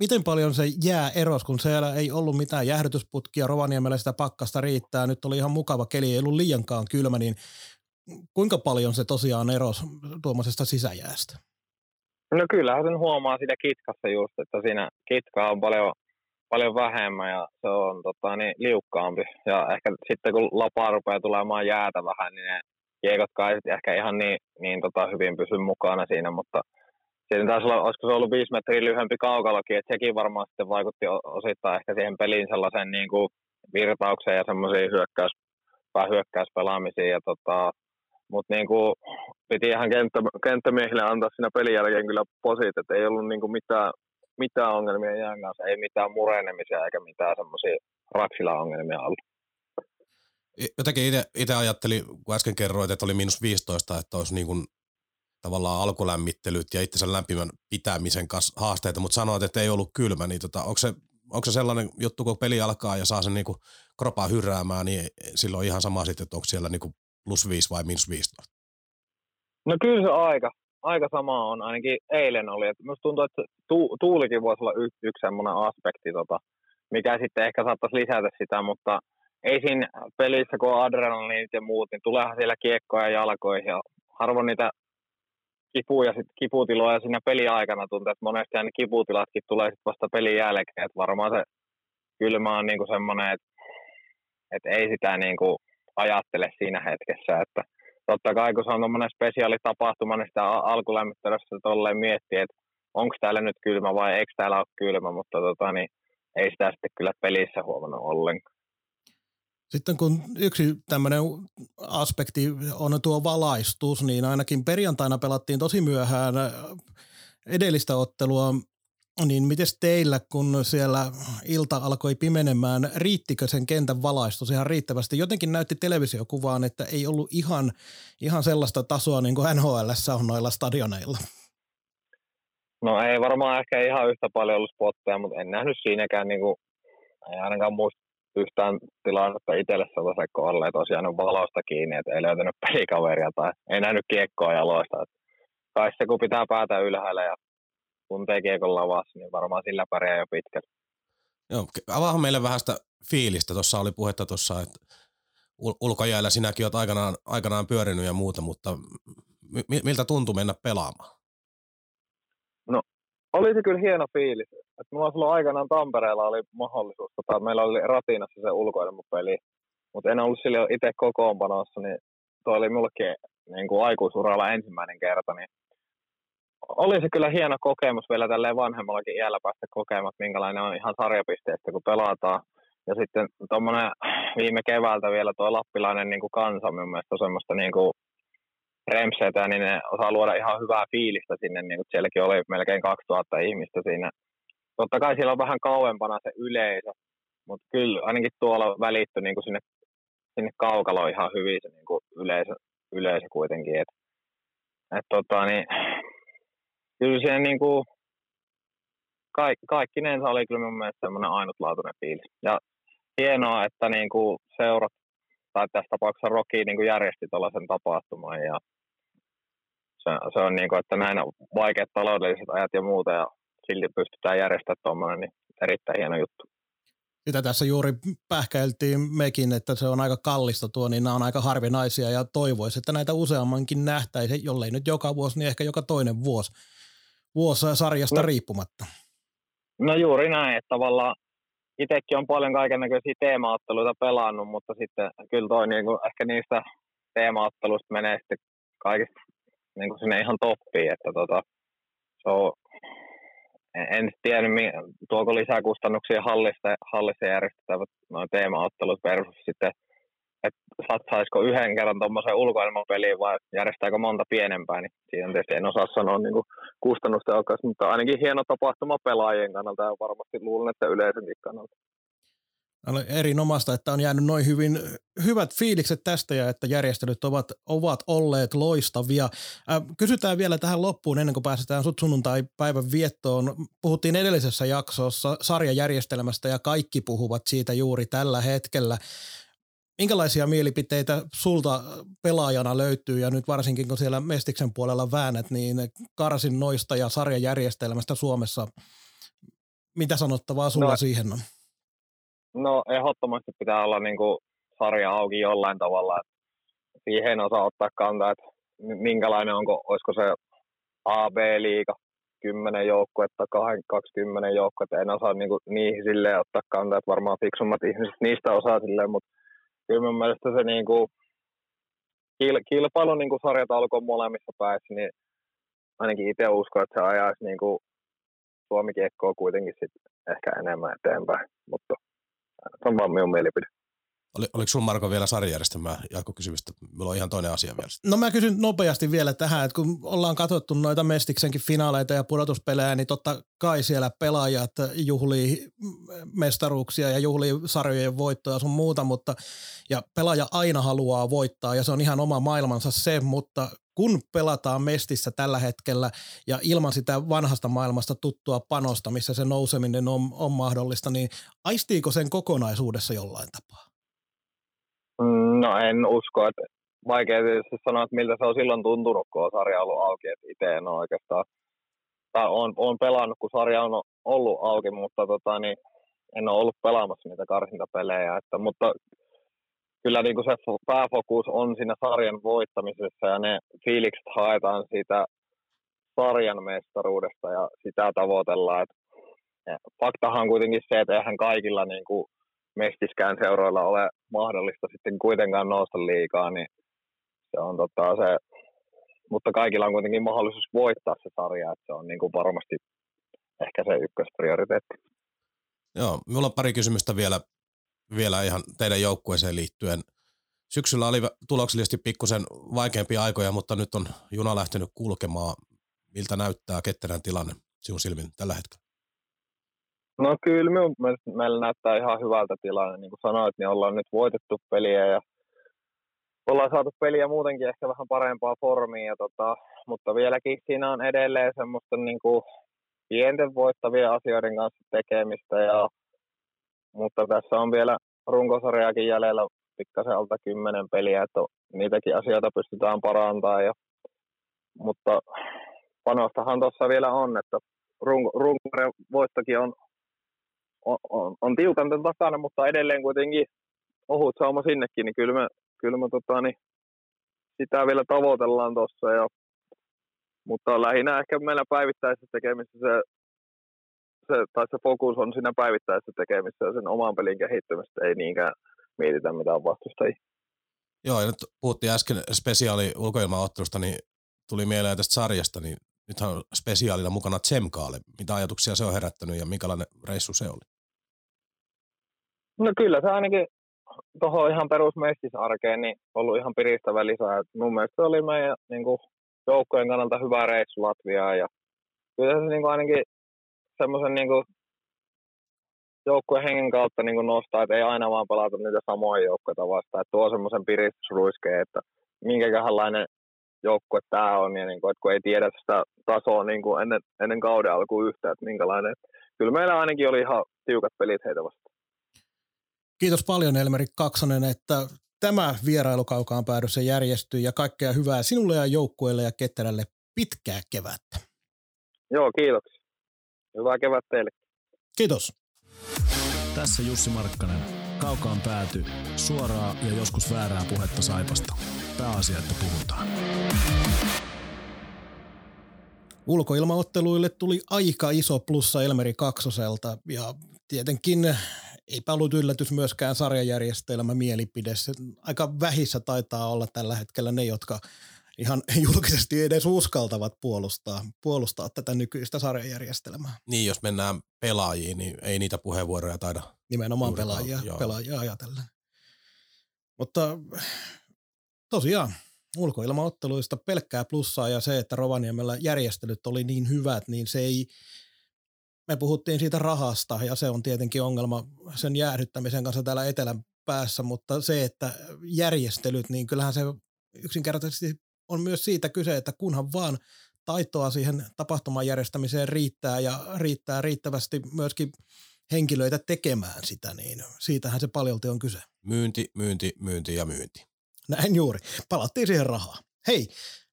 miten paljon se jää eros, kun siellä ei ollut mitään jäähdytysputkia, Rovaniemellä sitä pakkasta riittää, nyt oli ihan mukava keli, ei ollut liiankaan kylmä, niin kuinka paljon se tosiaan eros tuommoisesta sisäjäästä? No kyllähän sen huomaa sitä kitkassa just, että siinä kitka on paljon, paljon vähemmän ja se on tota, niin, liukkaampi. Ja ehkä sitten kun lapaa rupeaa tulemaan jäätä vähän, niin ne kiekot kai ehkä ihan niin, niin tota, hyvin pysy mukana siinä, mutta siinä taisi olla, olisiko se ollut viisi metriä lyhyempi kaukalokin, että sekin varmaan sitten vaikutti osittain ehkä siihen peliin sellaisen niin kuin virtaukseen ja semmoisiin hyökkäys, hyökkäyspelaamisiin. Ja tota, mutta niin kuin, piti ihan kenttä, kenttämiehille antaa siinä pelin jälkeen kyllä posit, että ei ollut niin kuin mitään, mitään ongelmia jään kanssa, ei mitään murenemisia eikä mitään semmoisia raksila-ongelmia ollut. Jotenkin itse ajattelin, kun äsken kerroit, että oli miinus 15, että olisi niin kuin tavallaan alkulämmittelyt ja itsensä lämpimän pitämisen kanssa haasteita, mutta sanoit, että ei ollut kylmä, niin tota, onko, se, onko se sellainen juttu, kun peli alkaa ja saa sen niin kuin kropaa hyräämään, niin silloin ihan sama sitten, että onko siellä niin kuin plus 5 vai minus 15? No kyllä se aika, aika sama on, ainakin eilen oli. Musta tuntuu, että tu, tuulikin voisi olla y, yksi semmoinen aspekti, tota, mikä sitten ehkä saattaisi lisätä sitä, mutta ei siinä pelissä, kun on adrenaliinit ja muut, niin tuleehan siellä kiekkoja jalkoihin ja harvoin niitä kipuja, sit kiputiloja siinä peliaikana tuntuu, että monesti ne kiputilatkin tulee sit vasta pelin jälkeen, että varmaan se kylmä on niinku semmoinen, että, että ei sitä niinku ajattele siinä hetkessä, että totta kai kun se on tuommoinen spesiaalitapahtuma, niin sitä alkulämmittelyssä tolleen miettii, että onko täällä nyt kylmä vai eikö täällä ole kylmä, mutta tota, niin ei sitä sitten kyllä pelissä huomannut ollenkaan. Sitten kun yksi tämmöinen aspekti on tuo valaistus, niin ainakin perjantaina pelattiin tosi myöhään edellistä ottelua. Niin miten teillä, kun siellä ilta alkoi pimenemään, riittikö sen kentän valaistus ihan riittävästi? Jotenkin näytti televisiokuvaan, että ei ollut ihan, ihan sellaista tasoa niin kuin NHL on noilla stadioneilla. No ei varmaan ehkä ihan yhtä paljon ollut spotteja, mutta en nähnyt siinäkään, niin kuin, ei ainakaan muista yhtään tilannetta itselle sellaiset, kun olleet tosiaan valosta kiinni, että ei löytänyt pelikaveria tai ei nähnyt kiekkoa jaloista. Että kai se, kun pitää päätä ylhäällä ja tuntee kiekon lavassa, niin varmaan sillä pärjää jo pitkälle. Joo, avaahan meille vähän sitä fiilistä. Tuossa oli puhetta tuossa, että ulkojäällä sinäkin olet aikanaan, aikanaan pyörinyt ja muuta, mutta miltä tuntui mennä pelaamaan? No, oli se kyllä hieno fiilis. Et mulla silloin aikanaan Tampereella oli mahdollisuus, tota, meillä oli Ratinassa se ulkoilmapeli, mutta en ollut sille itse kokoonpanossa, niin tuo oli mullekin niin kuin aikuisuralla ensimmäinen kerta, niin oli se kyllä hieno kokemus vielä tälleen vanhemmallakin iällä päästä kokemaan, minkälainen on ihan sarjapisteestä, kun pelataan. Ja sitten tuommoinen viime keväältä vielä tuo lappilainen niin kuin kansa minun mielestä semmoista niin kuin remsetä, niin ne osaa luoda ihan hyvää fiilistä sinne, niin kuin sielläkin oli melkein 2000 ihmistä siinä. Totta kai siellä on vähän kauempana se yleisö, mutta kyllä ainakin tuolla välittyi niin kuin sinne, sinne kaukaloon ihan hyvin se niin kuin yleisö, yleisö kuitenkin. Et, et tota, niin, kyllä se niin kuin, kaikki, kaikkinensa oli kyllä mun mielestä semmoinen ainutlaatuinen fiilis. Ja hienoa, että niin kuin seurat, tai tässä tapauksessa Rocky niin kuin järjesti tällaisen tapahtuman ja se, se on niin kuin, että näin vaikeat taloudelliset ajat ja muuta ja silti pystytään järjestämään tuommoinen, niin erittäin hieno juttu. Sitä tässä juuri pähkäiltiin mekin, että se on aika kallista tuo, niin nämä on aika harvinaisia ja toivoisi, että näitä useammankin nähtäisi, jollei nyt joka vuosi, niin ehkä joka toinen vuosi, vuosi sarjasta no, riippumatta. No juuri näin, että tavallaan itsekin on paljon kaiken näköisiä teemaotteluita pelannut, mutta sitten kyllä toi niin kuin, ehkä niistä teemaotteluista menee sitten kaikista niin kuin sinne ihan toppiin, että tota, se on, en tiedä, tuoko lisää kustannuksia hallissa, hallissa järjestettävät noin teemaottelut versus sitten, että satsaisiko yhden kerran tuommoisen ulkoilmapeliin vai järjestääkö monta pienempää, niin siinä tietysti en osaa sanoa niin kustannustehokkaasti, mutta ainakin hieno tapahtuma pelaajien kannalta ja varmasti luulen, että yleisönkin kannalta. Erinomaista, että on jäänyt noin hyvin hyvät fiilikset tästä ja että järjestelyt ovat, ovat olleet loistavia. Äh, kysytään vielä tähän loppuun ennen kuin pääsetään sut sunnuntai-päivän viettoon. Puhuttiin edellisessä jaksossa sarjajärjestelmästä ja kaikki puhuvat siitä juuri tällä hetkellä. Minkälaisia mielipiteitä sulta pelaajana löytyy ja nyt varsinkin kun siellä Mestiksen puolella väännät, niin karsin noista ja sarjajärjestelmästä Suomessa, mitä sanottavaa sulla no, siihen on? No ehdottomasti pitää olla niin kuin sarja auki jollain tavalla. Että siihen en osaa ottaa kantaa, että minkälainen onko, olisiko se AB-liiga, 10 joukkuetta, 20 joukkuetta, en osaa niin kuin, niihin silleen ottaa kantaa, että varmaan fiksummat ihmiset niistä osaa silleen, mutta kyllä mun mielestä se niin kuin, kilpailu niin kuin sarjat alkoi molemmissa päissä, niin ainakin itse uskon, että se ajaisi niin kuin Suomi kiekkoa kuitenkin sit ehkä enemmän eteenpäin, mutta se on vaan minun mielipide. Oli, oliko sinulla Marko vielä sarjajärjestelmää jatkokysymystä? Meillä on ihan toinen asia vielä. No mä kysyn nopeasti vielä tähän, että kun ollaan katsottu noita Mestiksenkin finaaleita ja pudotuspelejä, niin totta kai siellä pelaajat juhlii mestaruuksia ja juhlii sarjojen voittoja sun muuta, mutta ja pelaaja aina haluaa voittaa ja se on ihan oma maailmansa se, mutta kun pelataan mestissä tällä hetkellä ja ilman sitä vanhasta maailmasta tuttua panosta, missä se nouseminen on, on mahdollista, niin aistiiko sen kokonaisuudessa jollain tapaa? Mm, no en usko, että vaikea tietysti sanoa, että miltä se on silloin tuntunut, kun on sarja ollut auki, että itse en ole oikeastaan, tai on, on pelannut, kun sarja on ollut auki, mutta tota, niin en ole ollut pelaamassa niitä karsintapelejä, että, mutta kyllä niin kuin se pääfokus on siinä sarjan voittamisessa ja ne fiilikset haetaan siitä sarjan mestaruudesta ja sitä tavoitellaan. Et faktahan on kuitenkin se, että eihän kaikilla niin kuin mestiskään seuroilla ole mahdollista sitten kuitenkaan nousta liikaa, niin se on tota se, mutta kaikilla on kuitenkin mahdollisuus voittaa se sarja, että se on niin kuin varmasti ehkä se ykkösprioriteetti. Joo, minulla on pari kysymystä vielä, vielä ihan teidän joukkueeseen liittyen. Syksyllä oli tuloksellisesti pikkusen vaikeampia aikoja, mutta nyt on juna lähtenyt kulkemaan. Miltä näyttää ketterän tilanne sinun silmin tällä hetkellä? No kyllä minun mielestä meillä näyttää ihan hyvältä tilanne. Niin kuin sanoit, niin ollaan nyt voitettu peliä ja ollaan saatu peliä muutenkin ehkä vähän parempaa formia, ja tota, mutta vieläkin siinä on edelleen semmoista niin kuin pienten voittavien asioiden kanssa tekemistä, ja, mutta tässä on vielä runkosarjaakin jäljellä pikkasen alta kymmenen peliä, että niitäkin asioita pystytään parantamaan, ja, mutta panostahan tuossa vielä on, että runkosarjan voittokin on on, on, tiukan tämän takana, mutta edelleen kuitenkin ohut sauma sinnekin, niin kyllä me, kyllä me tota, niin sitä vielä tavoitellaan tuossa. Mutta lähinnä ehkä meillä päivittäisessä tekemissä se, se, tai se fokus on siinä päivittäisessä tekemissä ja sen oman pelin kehittymistä, ei niinkään mietitä mitään vastustajia. Joo, ja nyt puhuttiin äsken spesiaali ulkoilmaottelusta, niin tuli mieleen tästä sarjasta, niin nythän on spesiaalina mukana Tsemkaale. Mitä ajatuksia se on herättänyt ja minkälainen reissu se oli? No kyllä se ainakin tuohon ihan perusmestisarkeen niin ollut ihan piristävä lisä. Et mun mielestä se oli meidän niin kuin, joukkojen kannalta hyvä reissu Latviaan. Ja kyllä se niin kuin, ainakin semmoisen niin kuin, joukkueen hengen kautta niin kuin nostaa, että ei aina vaan pelata niitä samoja joukkoja vastaan. Että tuo semmoisen piristysruiskeen, että minkäköhänlainen joukkue tämä on, ja niin kuin, että kun ei tiedä sitä tasoa niin kuin ennen, ennen kauden alkuun yhtään, että minkälainen. Kyllä meillä ainakin oli ihan tiukat pelit heitä vastaan. Kiitos paljon Elmeri Kaksonen, että tämä vierailu kaukaan päädyssä järjestyy ja kaikkea hyvää sinulle ja joukkueelle ja ketterälle pitkää kevättä. Joo, kiitoksia. Hyvää kevät teille. Kiitos. Tässä Jussi Markkanen. Kaukaan pääty. Suoraa ja joskus väärää puhetta Saipasta. Pääasia, että puhutaan. Ulkoilmaotteluille tuli aika iso plussa Elmeri Kaksoselta ja tietenkin eipä ollut yllätys myöskään sarjajärjestelmä mielipide. Se aika vähissä taitaa olla tällä hetkellä ne, jotka ihan julkisesti edes uskaltavat puolustaa, puolustaa tätä nykyistä sarjajärjestelmää. Niin, jos mennään pelaajiin, niin ei niitä puheenvuoroja taida. Nimenomaan pelaajia, pelaajia ajatellen. Mutta tosiaan, ulkoilmaotteluista pelkkää plussaa ja se, että Rovaniemellä järjestelyt oli niin hyvät, niin se ei me puhuttiin siitä rahasta ja se on tietenkin ongelma sen jäähdyttämisen kanssa täällä etelän päässä, mutta se, että järjestelyt, niin kyllähän se yksinkertaisesti on myös siitä kyse, että kunhan vaan taitoa siihen tapahtuman järjestämiseen riittää ja riittää riittävästi myöskin henkilöitä tekemään sitä, niin siitähän se paljolti on kyse. Myynti, myynti, myynti ja myynti. Näin juuri. Palattiin siihen rahaa. Hei,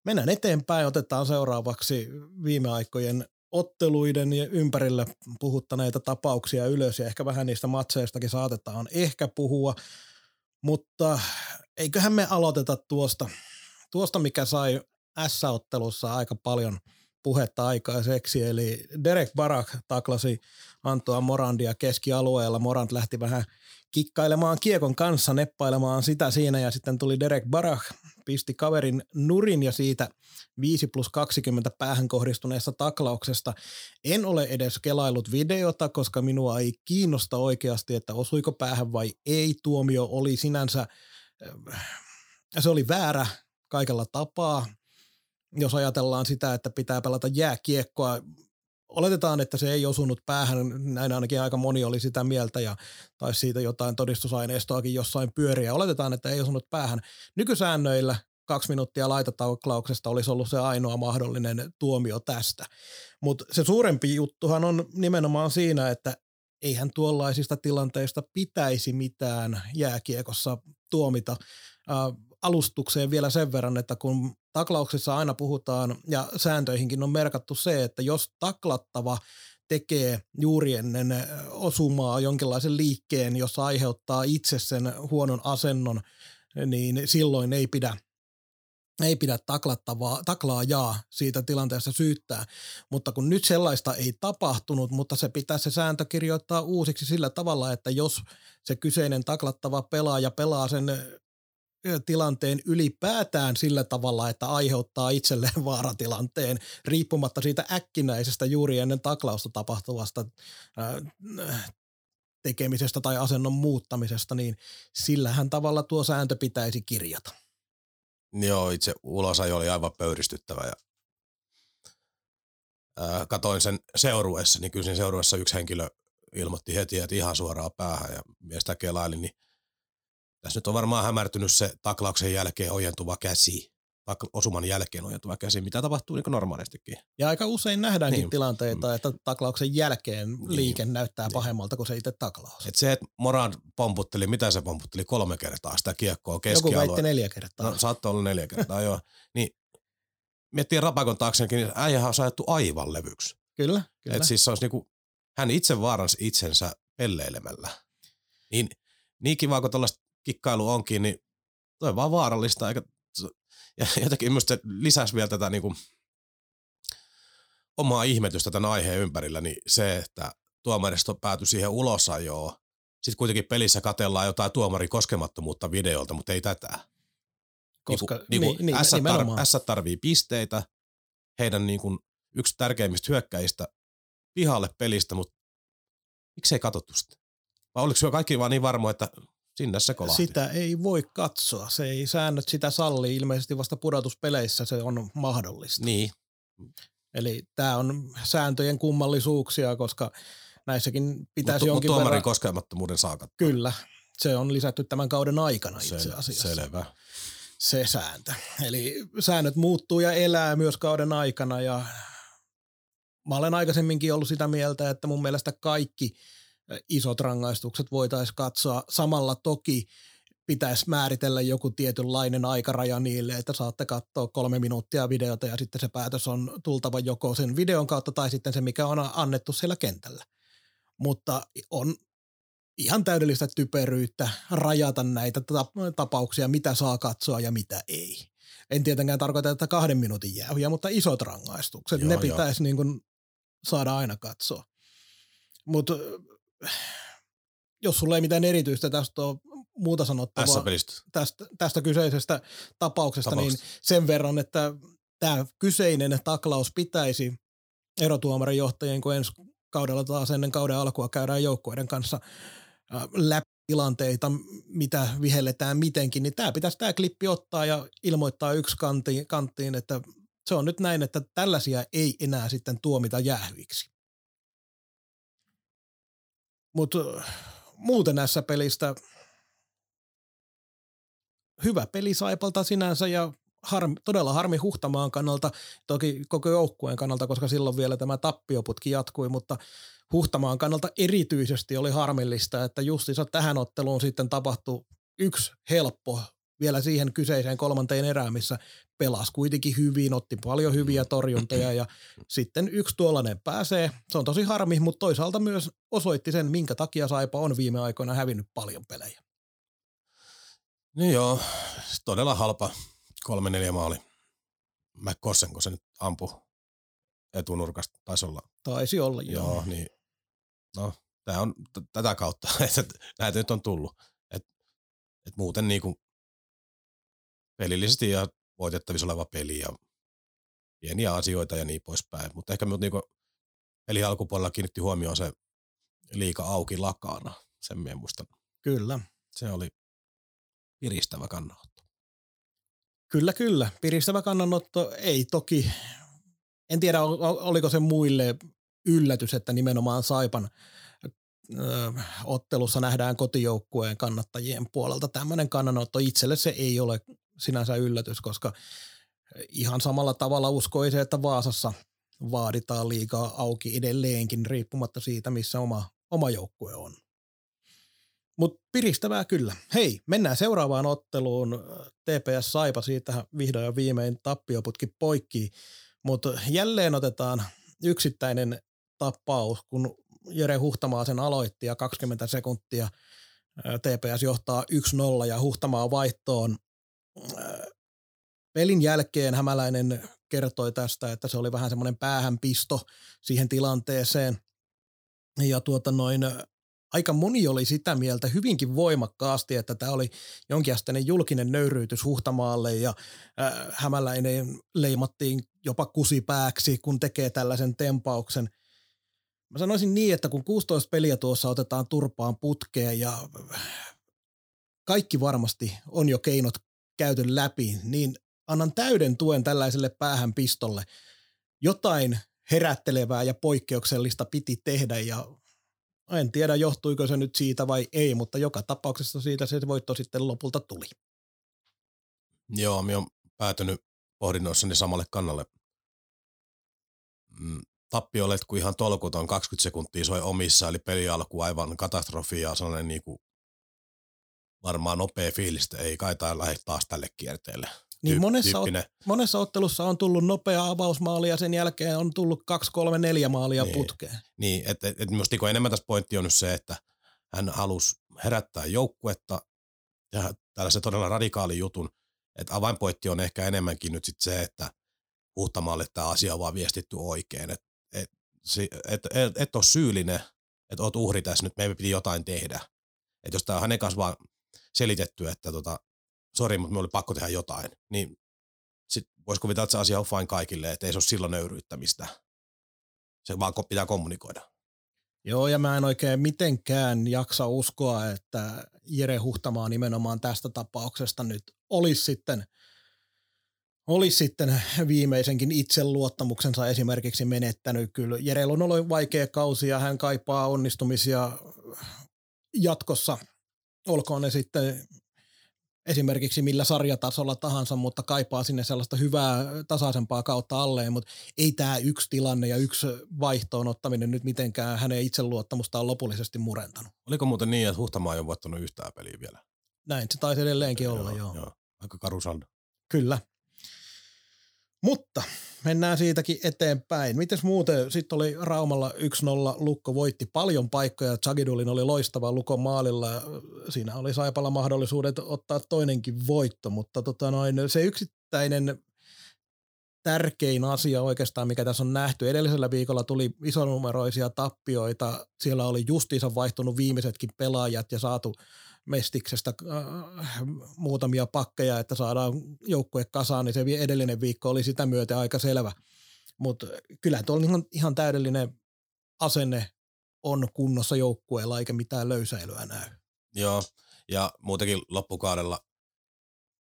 mennään eteenpäin. Otetaan seuraavaksi viime aikojen otteluiden ympärillä puhuttaneita tapauksia ylös ja ehkä vähän niistä matseistakin saatetaan ehkä puhua, mutta eiköhän me aloiteta tuosta, tuosta mikä sai S-ottelussa aika paljon puhetta aikaiseksi, eli Derek Barak taklasi Antoa Morandia keskialueella. Morant lähti vähän kikkailemaan kiekon kanssa, neppailemaan sitä siinä ja sitten tuli Derek Barak, pisti kaverin nurin ja siitä 5 plus 20 päähän kohdistuneesta taklauksesta. En ole edes kelailut videota, koska minua ei kiinnosta oikeasti, että osuiko päähän vai ei. Tuomio oli sinänsä, äh, se oli väärä kaikella tapaa. Jos ajatellaan sitä, että pitää pelata jääkiekkoa, oletetaan, että se ei osunut päähän, näin ainakin aika moni oli sitä mieltä ja taisi siitä jotain todistusaineistoakin jossain pyöriä. Oletetaan, että ei osunut päähän. Nykysäännöillä kaksi minuuttia laitataklauksesta olisi ollut se ainoa mahdollinen tuomio tästä. Mutta se suurempi juttuhan on nimenomaan siinä, että eihän tuollaisista tilanteista pitäisi mitään jääkiekossa tuomita. Alustukseen vielä sen verran, että kun taklauksissa aina puhutaan ja sääntöihinkin on merkattu se, että jos taklattava tekee juuri ennen osumaa jonkinlaisen liikkeen, jossa aiheuttaa itse sen huonon asennon, niin silloin ei pidä ei pidä taklattavaa, taklaajaa siitä tilanteesta syyttää, mutta kun nyt sellaista ei tapahtunut, mutta se pitää se sääntö kirjoittaa uusiksi sillä tavalla, että jos se kyseinen taklattava pelaaja pelaa sen tilanteen ylipäätään sillä tavalla, että aiheuttaa itselleen vaaratilanteen riippumatta siitä äkkinäisestä juuri ennen taklausta tapahtuvasta tekemisestä tai asennon muuttamisesta, niin sillähän tavalla tuo sääntö pitäisi kirjata. Joo, itse ulosajo oli aivan pöyristyttävä ja ää, katoin sen seurueessa, niin kyllä siinä seurueessa yksi henkilö ilmoitti heti, että ihan suoraan päähän ja miestä kelaili, niin tässä nyt on varmaan hämärtynyt se taklauksen jälkeen ojentuva käsi, osuman jälkeen ojentuva käsi, mitä tapahtuu niin normaalistikin. Ja aika usein nähdäänkin niin. tilanteita, että taklauksen jälkeen niin. liike näyttää niin. pahemmalta kuin se itse taklaus. Et se, että Moran pomputteli, mitä se pomputteli kolme kertaa sitä kiekkoa keskialueella. Joku väitti neljä kertaa. No saattoi olla neljä kertaa, joo. Niin miettii rapakon taaksekin, niin äijähän on saettu aivan levyksi. Kyllä, kyllä. Et siis se olisi niinku, hän itse vaaransi itsensä pelleilemällä. Niin, niin kiva kuin tuollaista kikkailu onkin, niin toi on vaan vaarallista. Eikä, ja jotenkin myös se lisäsi vielä tätä niin kuin, omaa ihmetystä tämän aiheen ympärillä, niin se, että tuomaristo päätyi siihen ulosajoon. Sitten kuitenkin pelissä katellaan jotain tuomarin koskemattomuutta videolta, mutta ei tätä. Koska, niin kuin, niin, niin, S, tar, S tarvii pisteitä, heidän niin kuin, yksi tärkeimmistä hyökkäistä pihalle pelistä, mutta miksei katsottu sitä? Vai oliko se kaikki vaan niin varmo, että Sinne se kolahti. Sitä ei voi katsoa. Se ei säännöt sitä salli. Ilmeisesti vasta pudotuspeleissä se on mahdollista. Niin. Eli tämä on sääntöjen kummallisuuksia, koska näissäkin pitäisi Mut, jonkin tuomarin verran... koskemattomuuden saakat. Kyllä. Se on lisätty tämän kauden aikana itse Sel- asiassa. Selvä. Se sääntö. Eli säännöt muuttuu ja elää myös kauden aikana ja mä olen aikaisemminkin ollut sitä mieltä, että mun mielestä kaikki – isot rangaistukset voitaisiin katsoa. Samalla toki pitäisi määritellä joku tietynlainen aikaraja niille, että saatte katsoa kolme minuuttia videota ja sitten se päätös on tultava joko sen videon kautta tai sitten se, mikä on annettu siellä kentällä. Mutta on ihan täydellistä typeryyttä rajata näitä tapauksia, mitä saa katsoa ja mitä ei. En tietenkään tarkoita, että kahden minuutin jäähyjä, mutta isot rangaistukset, joo, ne pitäisi niin kuin saada aina katsoa. Mutta jos sulla ei mitään erityistä tästä ole muuta sanottavaa tästä, tästä kyseisestä tapauksesta, tapauksesta, niin sen verran, että tämä kyseinen taklaus pitäisi erotuomarin johtajien, kun ensi kaudella taas ennen kauden alkua käydään joukkueiden kanssa läpi tilanteita, mitä vihelletään mitenkin, niin tämä pitäisi tämä klippi ottaa ja ilmoittaa yksi kanttiin, kanttiin, että se on nyt näin, että tällaisia ei enää sitten tuomita jäähyiksi. Mutta muuten näissä pelistä hyvä peli Saipalta sinänsä ja harmi, todella harmi Huhtamaan kannalta, toki koko joukkueen kannalta, koska silloin vielä tämä tappioputki jatkui, mutta Huhtamaan kannalta erityisesti oli harmillista, että justiinsa tähän otteluun sitten tapahtui yksi helppo vielä siihen kyseiseen kolmanteen erään, missä pelasi kuitenkin hyvin, otti paljon hyviä torjuntoja ja sitten yksi tuollainen pääsee. Se on tosi harmi, mutta toisaalta myös osoitti sen, minkä takia Saipa on viime aikoina hävinnyt paljon pelejä. Niin joo, todella halpa kolme neljä maali. McCossen, kun se nyt ampui etunurkasta, taisi olla. Taisi olla, joo. joo niin, no, tämä on t- tätä kautta, että näitä nyt on tullut. Et, et muuten niinku pelillisesti ja voitettavissa oleva peli ja pieniä asioita ja niin poispäin. Mutta ehkä minut niinku peli alkupuolella kiinnitti huomioon se liika auki lakana, sen minä muistan. Kyllä. Se oli piristävä kannanotto. Kyllä, kyllä. Piristävä kannanotto ei toki, en tiedä oliko se muille yllätys, että nimenomaan Saipan ö, ottelussa nähdään kotijoukkueen kannattajien puolelta tämmöinen kannanotto. Itselle se ei ole sinänsä yllätys, koska ihan samalla tavalla uskoisin, että Vaasassa vaaditaan liikaa auki edelleenkin, riippumatta siitä, missä oma, oma joukkue on. Mutta piristävää kyllä. Hei, mennään seuraavaan otteluun. TPS Saipa siitä vihdoin ja viimein tappioputki poikki. Mutta jälleen otetaan yksittäinen tapaus, kun Jere Huhtamaa sen aloitti ja 20 sekuntia TPS johtaa 1-0 ja Huhtamaa vaihtoon. Pelin jälkeen Hämäläinen kertoi tästä, että se oli vähän semmoinen päähänpisto siihen tilanteeseen. Ja tuota noin, aika moni oli sitä mieltä hyvinkin voimakkaasti, että tämä oli jonkinasteinen julkinen nöyryytys Huhtamaalle ja äh, Hämäläinen leimattiin jopa kusipääksi, kun tekee tällaisen tempauksen. Mä sanoisin niin, että kun 16 peliä tuossa otetaan turpaan putkeen ja kaikki varmasti on jo keinot käyty läpi, niin annan täyden tuen tällaiselle päähänpistolle. Jotain herättelevää ja poikkeuksellista piti tehdä ja en tiedä, johtuiko se nyt siitä vai ei, mutta joka tapauksessa siitä se voitto sitten lopulta tuli. Joo, minä olen päätynyt pohdinnoissani samalle kannalle. Mm, olet kun ihan tolkuton 20 sekuntia soi omissa, eli peli alku aivan katastrofi ja sellainen niin kuin varmaan nopea fiilistä, ei kai tai lähde taas tälle kierteelle. Niin monessa, ot, monessa ottelussa on tullut nopea avausmaali ja sen jälkeen on tullut kaksi, kolme, neljä maalia niin, putkeen. Niin, että et, et minusta niinku enemmän tässä pointti on nyt se, että hän halusi herättää joukkuetta ja tällaisen todella radikaali jutun, että avainpointti on ehkä enemmänkin nyt sit se, että Huhtamaalle tämä asia on vaan viestitty oikein, että et, et, et, et ole syyllinen, että oot uhri tässä nyt, meidän piti jotain tehdä. Että jos tämä on hänen kanssa vaan selitetty, että tota, sori, mutta me oli pakko tehdä jotain, niin sit voisi kuvitella, että se asia on fine kaikille, että ei se ole silloin nöyryyttämistä. Se vaan pitää kommunikoida. Joo, ja mä en oikein mitenkään jaksa uskoa, että Jere Huhtamaa nimenomaan tästä tapauksesta nyt olisi sitten, olisi sitten viimeisenkin itseluottamuksensa esimerkiksi menettänyt. Kyllä Jere on ollut vaikea kausi ja hän kaipaa onnistumisia jatkossa, olkoon ne sitten esimerkiksi millä sarjatasolla tahansa, mutta kaipaa sinne sellaista hyvää tasaisempaa kautta alleen, mutta ei tämä yksi tilanne ja yksi vaihtoon ottaminen nyt mitenkään hänen itseluottamustaan lopullisesti murentanut. Oliko muuten niin, että Huhtamaa ei ole voittanut yhtään peliä vielä? Näin, se taisi edelleenkin olla, joo. joo. Aika karu saldo. Kyllä. Mutta mennään siitäkin eteenpäin. Mites muuten? Sitten oli Raumalla 1-0, Lukko voitti paljon paikkoja, Chagidulin oli loistava Lukon maalilla. Siinä oli Saipalla mahdollisuudet ottaa toinenkin voitto, mutta tota noin, se yksittäinen tärkein asia oikeastaan, mikä tässä on nähty. Edellisellä viikolla tuli isonumeroisia tappioita. Siellä oli justiinsa vaihtunut viimeisetkin pelaajat ja saatu Mestiksestä äh, muutamia pakkeja, että saadaan joukkue kasaan, niin se edellinen viikko oli sitä myöten aika selvä. Mutta kyllä tuolla ihan, ihan täydellinen asenne on kunnossa joukkueella, eikä mitään löysäilyä näy. Joo, ja muutenkin loppukaudella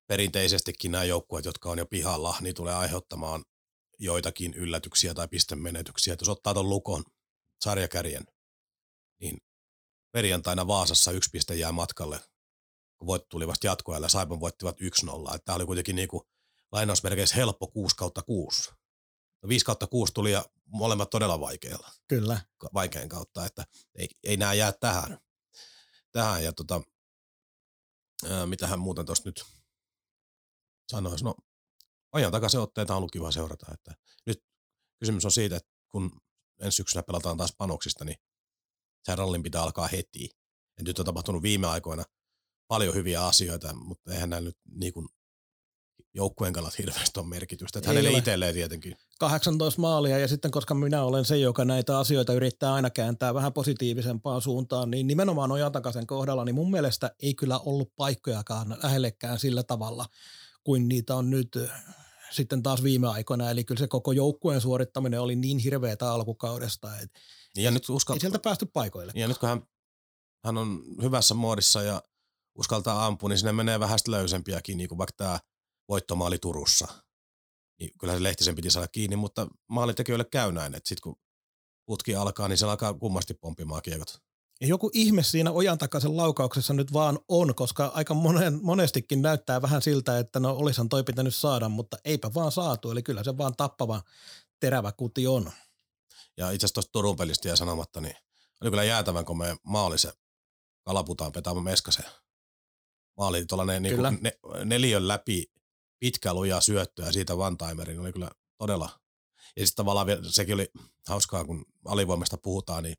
perinteisestikin nämä joukkueet, jotka on jo pihalla, niin tulee aiheuttamaan joitakin yllätyksiä tai pistemenetyksiä. Et jos ottaa tuon lukon sarjakärjen, niin perjantaina Vaasassa yksi piste jää matkalle, kun voit tuli vasta jatkoajalla. Saipan voittivat 1-0. Tämä oli kuitenkin niin kuin lainausmerkeissä helppo 6 kautta 6. 5 kautta 6 tuli ja molemmat todella vaikealla. Kyllä. Vaikein kautta, että ei, ei nämä jää tähän. tähän ja tota, ää, mitähän muuten tuosta nyt sanoisi. No, ajan takaisin otteita on ollut kiva seurata. Että nyt kysymys on siitä, että kun ensi syksynä pelataan taas panoksista, niin sen rallin pitää alkaa heti. Ja nyt on tapahtunut viime aikoina paljon hyviä asioita, mutta eihän näillä nyt niin kuin joukkueen kannalta hirveästi on merkitystä. Että hänelle itselleen tietenkin. 18 maalia ja sitten koska minä olen se, joka näitä asioita yrittää aina kääntää vähän positiivisempaan suuntaan, niin nimenomaan Ojantakasen kohdalla, niin mun mielestä ei kyllä ollut paikkojakaan lähellekään sillä tavalla kuin niitä on nyt sitten taas viime aikoina. Eli kyllä se koko joukkueen suorittaminen oli niin hirveätä alkukaudesta, että ja nyt uskal... ei sieltä päästy paikoille. Ja nyt kun hän, hän on hyvässä muodissa ja uskaltaa ampua, niin sinne menee vähän löysempiäkin, niin kuin vaikka tämä voittomaali Turussa. Niin kyllä se Lehtisen piti saada kiinni, mutta maalitekijöille käy näin, että sitten kun putki alkaa, niin se alkaa kummasti pomppimaan kiekot. Ja joku ihme siinä ojan takaisen laukauksessa nyt vaan on, koska aika monen, monestikin näyttää vähän siltä, että no olisan toi pitänyt saada, mutta eipä vaan saatu. Eli kyllä se vaan tappava terävä kuti on. Ja itse asiassa tuosta Turun pelistä ja sanomatta, niin oli kyllä jäätävän komea maali se Kalaputaan Petamo Meskasen. Maali tuollainen niin ne, neljön läpi pitkä luja syöttö ja siitä one-timerin oli kyllä todella. Ja sitten tavallaan sekin oli hauskaa, kun alivoimasta puhutaan, niin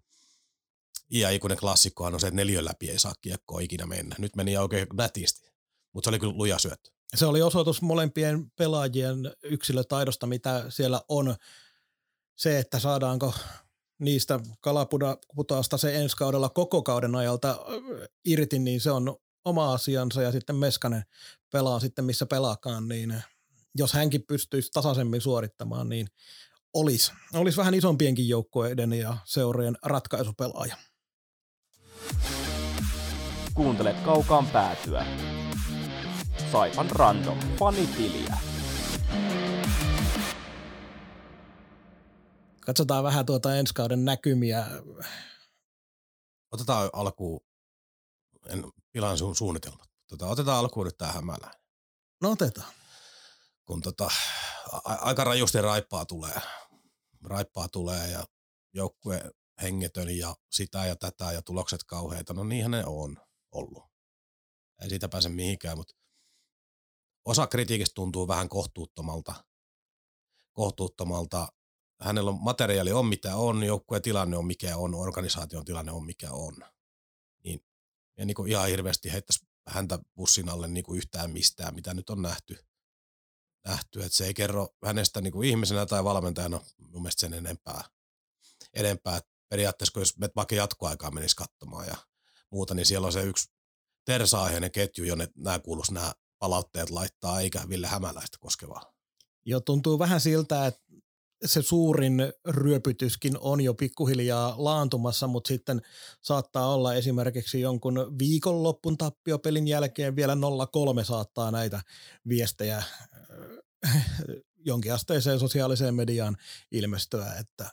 iä ikuinen klassikkohan on se, että neljön läpi ei saa kiekkoa ikinä mennä. Nyt meni oikein nätisti, mutta se oli kyllä luja syöttö. Se oli osoitus molempien pelaajien yksilötaidosta, mitä siellä on. Se, että saadaanko niistä kalaputaasta se ensi kaudella koko kauden ajalta irti, niin se on oma asiansa ja sitten Meskanen pelaa sitten missä pelaakaan, niin jos hänkin pystyisi tasaisemmin suorittamaan, niin olisi, olisi vähän isompienkin joukkueiden ja seurojen ratkaisupelaaja. Kuuntelet kaukaan päätyä. Saipan random fanitiliä. Katsotaan vähän tuota ensi kauden näkymiä. Otetaan alkuun, en pilaan sun suunnitelmat. Tota, otetaan alkuun nyt tähän hämälään. No otetaan. Kun tota, a- aika rajusti raippaa tulee. Raippaa tulee ja joukkue hengetön ja sitä ja tätä ja tulokset kauheita. No niinhän ne on ollut. Ei siitä pääse mihinkään, mutta osa kritiikistä tuntuu vähän kohtuuttomalta. Kohtuuttomalta. Hänellä on materiaali on mitä on, joukkueen tilanne on mikä on, organisaation tilanne on mikä on. Niin, ja niin kuin ihan hirveästi heittäisi häntä bussin alle niin kuin yhtään mistään, mitä nyt on nähty. nähty. Että se ei kerro hänestä niin kuin ihmisenä tai valmentajana mun mielestä sen enempää. enempää. Periaatteessa, kun jos me vaikka jatkoaikaa menisi katsomaan ja muuta, niin siellä on se yksi tersa ketju, jonne nämä kuulus nämä palautteet laittaa, eikä Ville Hämäläistä koskevaa. Jo tuntuu vähän siltä, että se suurin ryöpytyskin on jo pikkuhiljaa laantumassa, mutta sitten saattaa olla esimerkiksi jonkun viikonloppun tappiopelin jälkeen vielä 0-3 saattaa näitä viestejä äh, jonkinasteiseen sosiaaliseen mediaan ilmestyä, että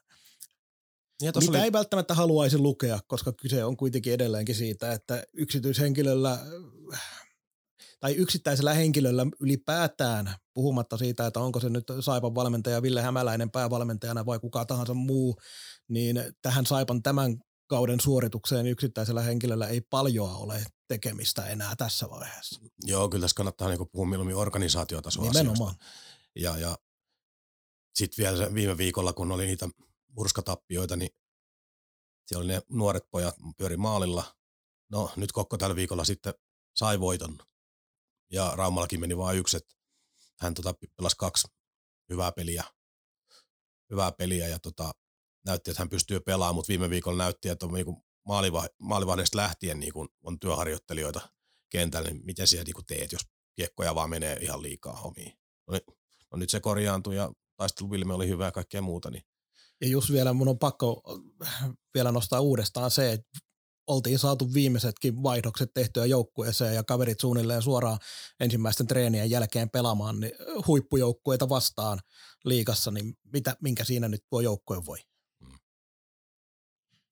ja mitä oli... ei välttämättä haluaisi lukea, koska kyse on kuitenkin edelleenkin siitä, että yksityishenkilöllä tai yksittäisellä henkilöllä ylipäätään, puhumatta siitä, että onko se nyt Saipan valmentaja Ville Hämäläinen päävalmentajana vai kuka tahansa muu, niin tähän Saipan tämän kauden suoritukseen yksittäisellä henkilöllä ei paljoa ole tekemistä enää tässä vaiheessa. Joo, kyllä tässä kannattaa niinku puhua mieluummin organisaatiotasoa Nimenomaan. Ja, ja sitten vielä viime viikolla, kun oli niitä murskatappioita, niin siellä oli ne nuoret pojat pyöri maalilla. No nyt Kokko tällä viikolla sitten sai voiton ja Raumallakin meni vain yksi, että hän tota, pelasi kaksi hyvää peliä, hyvää peliä ja tota, näytti, että hän pystyy pelaamaan, mutta viime viikolla näytti, että on niin maaliva, maalivahdesta lähtien niin on työharjoittelijoita kentällä, niin miten siellä niin teet, jos kiekkoja vaan menee ihan liikaa omiin. No, niin, no nyt se korjaantui ja taisteluvilme oli hyvä ja kaikkea muuta. Niin. Ja just vielä mun on pakko vielä nostaa uudestaan se, että oltiin saatu viimeisetkin vaihdokset tehtyä joukkueeseen ja kaverit suunnilleen suoraan ensimmäisten treenien jälkeen pelaamaan niin huippujoukkueita vastaan liikassa, niin mitä, minkä siinä nyt tuo joukkue voi? Mm.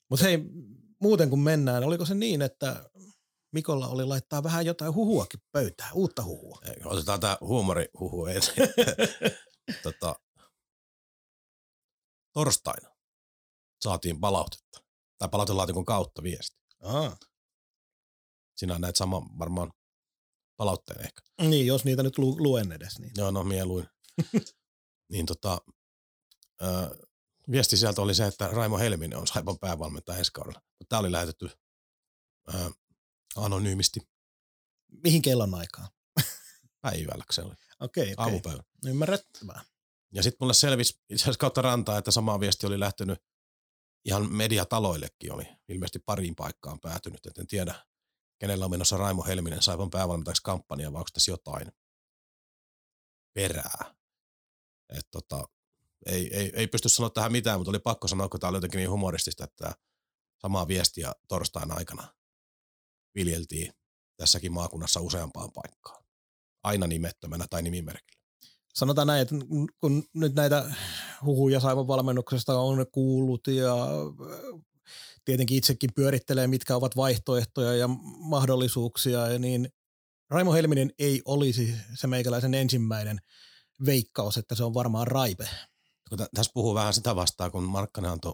Mutta hei, muuten kun mennään, oliko se niin, että Mikolla oli laittaa vähän jotain huhuakin pöytään, uutta huhua? Otetaan tämä huumorihuhu ensin. tota, torstaina saatiin palautetta. Tai palautelaatikon kautta viesti. Aa. Sinä näet sama varmaan palautteen ehkä. Niin, jos niitä nyt lu- luen edes. Niin. Joo, no mieluin. niin tota, ö, viesti sieltä oli se, että Raimo Helminen on Saipan päävalmentaja ensi kaudella. Tämä oli lähetetty ö, anonyymisti Mihin kellon aikaan? päivällä, se oli Okei, okei. aamupäivä. Ymmärrettävää. Ja sitten mulle selvisi itse asiassa kautta rantaa, että sama viesti oli lähtenyt ihan mediataloillekin oli ilmeisesti pariin paikkaan päätynyt. Et en tiedä, kenellä on menossa Raimo Helminen Saipan päävalmentajaksi kampanja, vai onko tässä jotain perää. Et tota, ei, ei, ei pysty sanoa tähän mitään, mutta oli pakko sanoa, kun tämä oli jotenkin niin humoristista, että samaa viestiä torstain aikana viljeltiin tässäkin maakunnassa useampaan paikkaan. Aina nimettömänä tai nimimerkillä. Sanotaan näin, että kun nyt näitä huhuja Saivan valmennuksesta on kuullut ja äh, tietenkin itsekin pyörittelee, mitkä ovat vaihtoehtoja ja mahdollisuuksia, ja niin Raimo Helminen ei olisi se meikäläisen ensimmäinen veikkaus, että se on varmaan Raipe. tässä puhuu vähän sitä vastaan, kun Markkanen antoi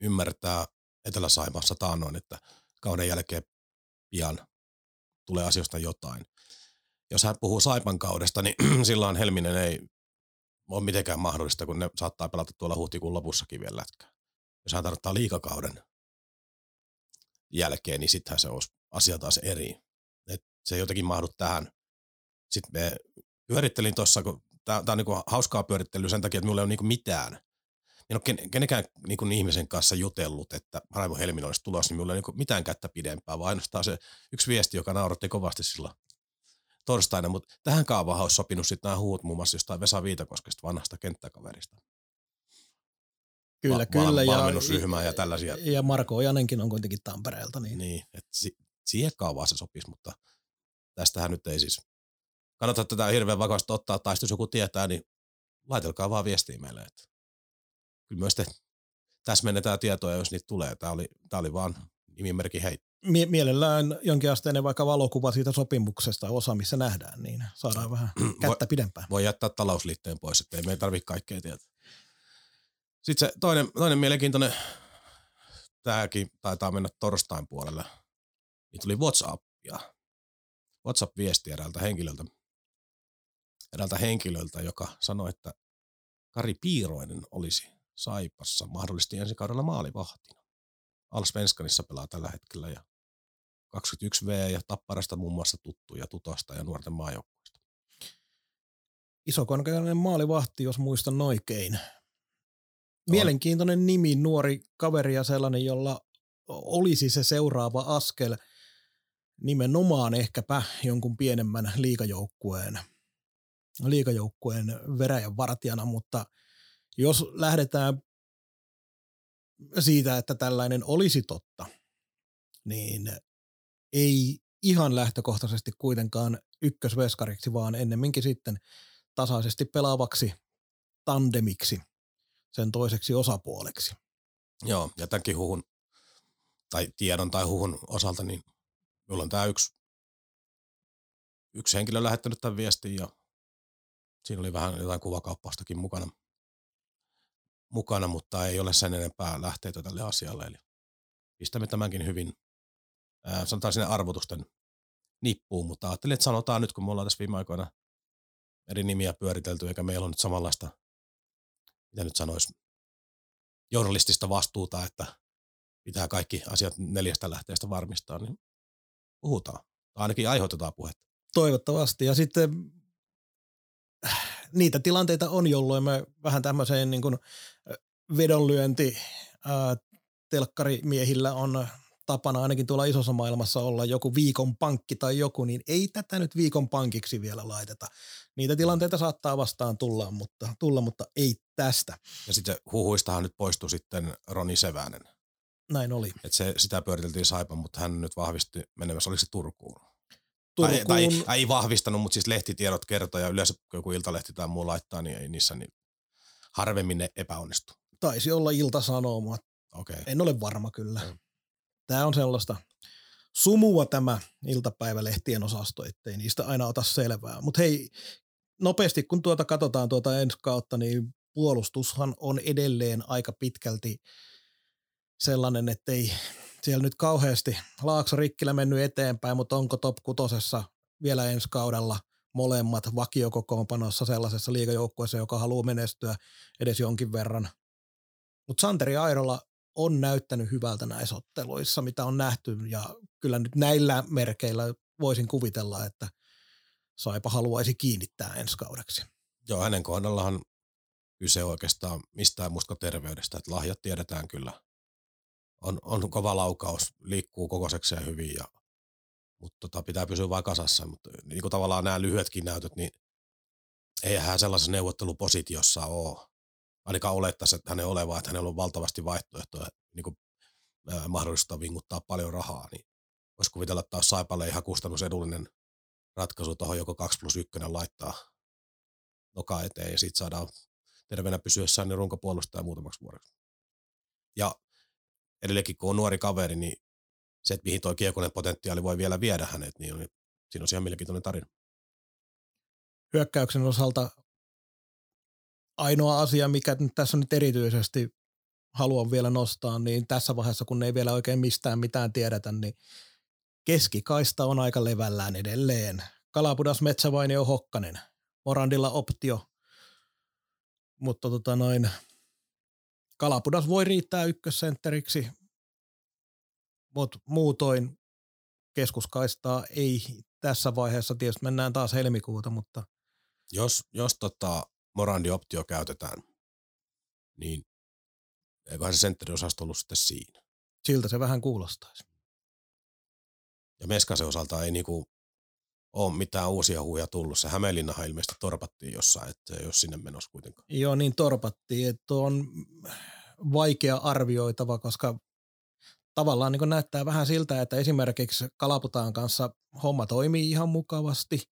ymmärtää Etelä-Saimaassa taannoin, että kauden jälkeen pian tulee asioista jotain. Jos hän puhuu Saipan kaudesta, niin silloin Helminen ei ole mitenkään mahdollista, kun ne saattaa pelata tuolla huhtikuun lopussakin vielä lätkää. Jos hän tarvittaa liikakauden jälkeen, niin sittenhän se olisi asia taas eri. Et se ei jotenkin mahdu tähän. Sitten me pyörittelin tuossa, kun tämä on niinku hauskaa pyörittelyä sen takia, että minulla ei ole niinku mitään. En ole ken, kenenkään niinku ihmisen kanssa jutellut, että Raivo Helminen olisi tulossa, niin minulla ei ole niinku mitään kättä pidempää, vaan ainoastaan se yksi viesti, joka nauratti kovasti silloin torstaina, mutta tähän kaavaan olisi sopinut sitten nämä huut muun muassa jostain Vesa Viitakoskesta vanhasta kenttäkaverista. Kyllä, Va- kyllä. val- valmennusryhmää ja tällaisia. Ja Marko Ojanenkin on kuitenkin Tampereelta. Niin. Niin, että si- siihen kaavaan se sopisi, mutta tästähän nyt ei siis kannata tätä hirveän vakavasti ottaa, tai jos joku tietää, niin laitelkaa vaan viestiä meille. Että kyllä myös te täsmennetään tietoja, jos niitä tulee. Tämä oli, tämä oli vaan nimimerkki hei. Mie- mielellään jonkinasteinen vaikka valokuva siitä sopimuksesta, osa missä nähdään, niin saadaan vähän kättä pidempään. Voi jättää talousliitteen pois, että ei meidän tarvitse kaikkea tietää. Sitten se toinen, toinen mielenkiintoinen, tämäkin taitaa mennä torstain puolelle, niin tuli WhatsAppia. WhatsApp-viesti eräältä henkilöltä, eräältä henkilöltä, joka sanoi, että Kari Piiroinen olisi Saipassa mahdollisesti ensi kaudella maalivahtina. Alsvenskanissa pelaa tällä hetkellä ja 21V ja Tapparasta muun muassa tuttu ja Tutosta ja nuorten maajoukkueesta. Isokorkeinen maalivahti, jos muistan oikein. Mielenkiintoinen nimi, nuori kaveri ja sellainen, jolla olisi se seuraava askel nimenomaan ehkäpä jonkun pienemmän liikajoukkueen, liikajoukkueen veräjän vartijana, mutta jos lähdetään siitä, että tällainen olisi totta, niin ei ihan lähtökohtaisesti kuitenkaan ykkösveskariksi, vaan ennemminkin sitten tasaisesti pelaavaksi tandemiksi, sen toiseksi osapuoleksi. Joo, ja tämänkin huhun, tai tiedon tai huhun osalta, niin minulla on tämä yksi, yksi henkilö lähettänyt tämän viestin ja siinä oli vähän jotain kuvakauppaustakin mukana, mukana, mutta ei ole sen enempää lähteitä tälle asialle. Eli pistämme tämänkin hyvin, sanotaan sinne arvotusten nippuun, mutta ajattelin, että sanotaan nyt, kun me ollaan tässä viime aikoina eri nimiä pyöritelty, eikä meillä on nyt samanlaista, mitä nyt sanoisi, journalistista vastuuta, että pitää kaikki asiat neljästä lähteestä varmistaa, niin puhutaan. Tai ainakin aiheutetaan puhetta. Toivottavasti. Ja sitten niitä tilanteita on, jolloin me vähän tämmöiseen niin kuin vedonlyönti ää, telkkarimiehillä on tapana ainakin tuolla isossa maailmassa olla joku viikon pankki tai joku, niin ei tätä nyt viikon pankiksi vielä laiteta. Niitä tilanteita saattaa vastaan tulla, mutta, tulla, mutta ei tästä. Ja sitten huhuistahan nyt poistui sitten Roni Sevänen. Näin oli. Et se, sitä pyöriteltiin Saipan, mutta hän nyt vahvisti menemässä, oliko se Turkuun? Turkuun, Tai, tai ei vahvistanut, mutta siis lehtitiedot kertoi ja yleensä kun joku iltalehti tai muu laittaa, niin ei niissä niin harvemmin ne epäonnistu. taisi olla iltasanomat Okei. Okay. En ole varma kyllä. Mm. Tämä on sellaista sumua tämä iltapäivälehtien osasto, ettei niistä aina ota selvää. Mutta hei, nopeasti kun tuota katsotaan tuota ensi kautta, niin puolustushan on edelleen aika pitkälti sellainen, ettei siellä nyt kauheasti Laakso Rikkilä mennyt eteenpäin, mutta onko top kutosessa vielä ensi kaudella molemmat vakiokokoonpanossa sellaisessa liigajoukkueessa, joka haluaa menestyä edes jonkin verran. Mutta Santeri Airola on näyttänyt hyvältä näissä otteluissa, mitä on nähty, ja kyllä nyt näillä merkeillä voisin kuvitella, että Saipa haluaisi kiinnittää ensi kaudeksi. Joo, hänen kohdallahan kyse oikeastaan mistään muusta terveydestä, että lahjat tiedetään kyllä. On, on kova laukaus, liikkuu kokoisekseen hyvin, ja, mutta tota, pitää pysyä vain kasassa. Mutta niin kuin tavallaan nämä lyhyetkin näytöt, niin eihän hän sellaisessa neuvottelupositiossa ole. Ainakaan olettaisi, että hänen olevaa, että hänellä on valtavasti vaihtoehtoja niin kuin, äh, mahdollista vinguttaa paljon rahaa, niin voisi kuvitella, että taas Saipalle ihan kustannusedullinen ratkaisu tuohon joko 2 plus 1 laittaa noka eteen ja siitä saadaan terveenä pysyessään niin runkopuolustaja muutamaksi vuodeksi. Ja edelleenkin kun on nuori kaveri, niin se, että mihin tuo kiekonen potentiaali voi vielä viedä hänet, niin on, siinä on ihan mielenkiintoinen tarina. Hyökkäyksen osalta ainoa asia, mikä nyt tässä nyt erityisesti haluan vielä nostaa, niin tässä vaiheessa, kun ei vielä oikein mistään mitään tiedetä, niin keskikaista on aika levällään edelleen. Kalapudas, Metsävainio, Hokkanen. Morandilla optio, mutta tota noin, Kalapudas voi riittää ykkössentteriksi, mutta muutoin keskuskaistaa ei tässä vaiheessa, tietysti mennään taas helmikuuta, mutta Jos, jos tota Morandi-optio käytetään, niin eiköhän se sentteriosasto ollut sitten siinä. siltä se vähän kuulostaisi. Ja Meskasen osalta ei niinku ole mitään uusia huuja tullut. Se Hämeenlinnahan ilmeisesti torpattiin jossain, että ole sinne menossa kuitenkaan. Joo, niin torpattiin, että on vaikea arvioitava, koska tavallaan niin näyttää vähän siltä, että esimerkiksi Kalaputaan kanssa homma toimii ihan mukavasti,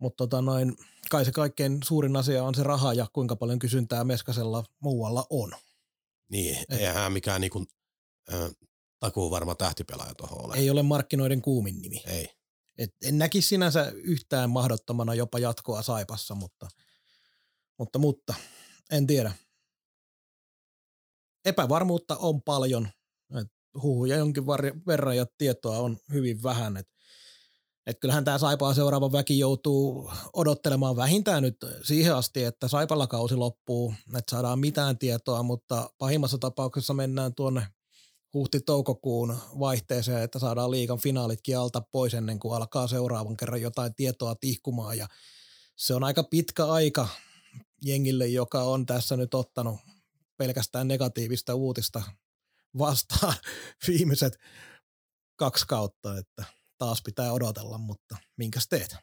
mutta tota noin, kai se kaikkein suurin asia on se raha ja kuinka paljon kysyntää Meskasella muualla on. Niin, eihän hän mikään niinku, äh, takuu varma tähtipelaaja tuohon ole. Ei ole markkinoiden kuumin nimi. Ei. Et en näkisi sinänsä yhtään mahdottomana jopa jatkoa Saipassa, mutta, mutta, mutta en tiedä. Epävarmuutta on paljon. Huhuja jonkin verran ja tietoa on hyvin vähän. Et, et kyllähän tämä Saipaa seuraava väki joutuu odottelemaan vähintään nyt siihen asti, että Saipalla kausi loppuu, että saadaan mitään tietoa, mutta pahimmassa tapauksessa mennään tuonne huhti-toukokuun vaihteeseen, että saadaan liigan finaalitkin alta pois ennen kuin alkaa seuraavan kerran jotain tietoa tihkumaan ja se on aika pitkä aika jengille, joka on tässä nyt ottanut pelkästään negatiivista uutista vastaan viimeiset kaksi kautta, että taas pitää odotella, mutta minkäs teet?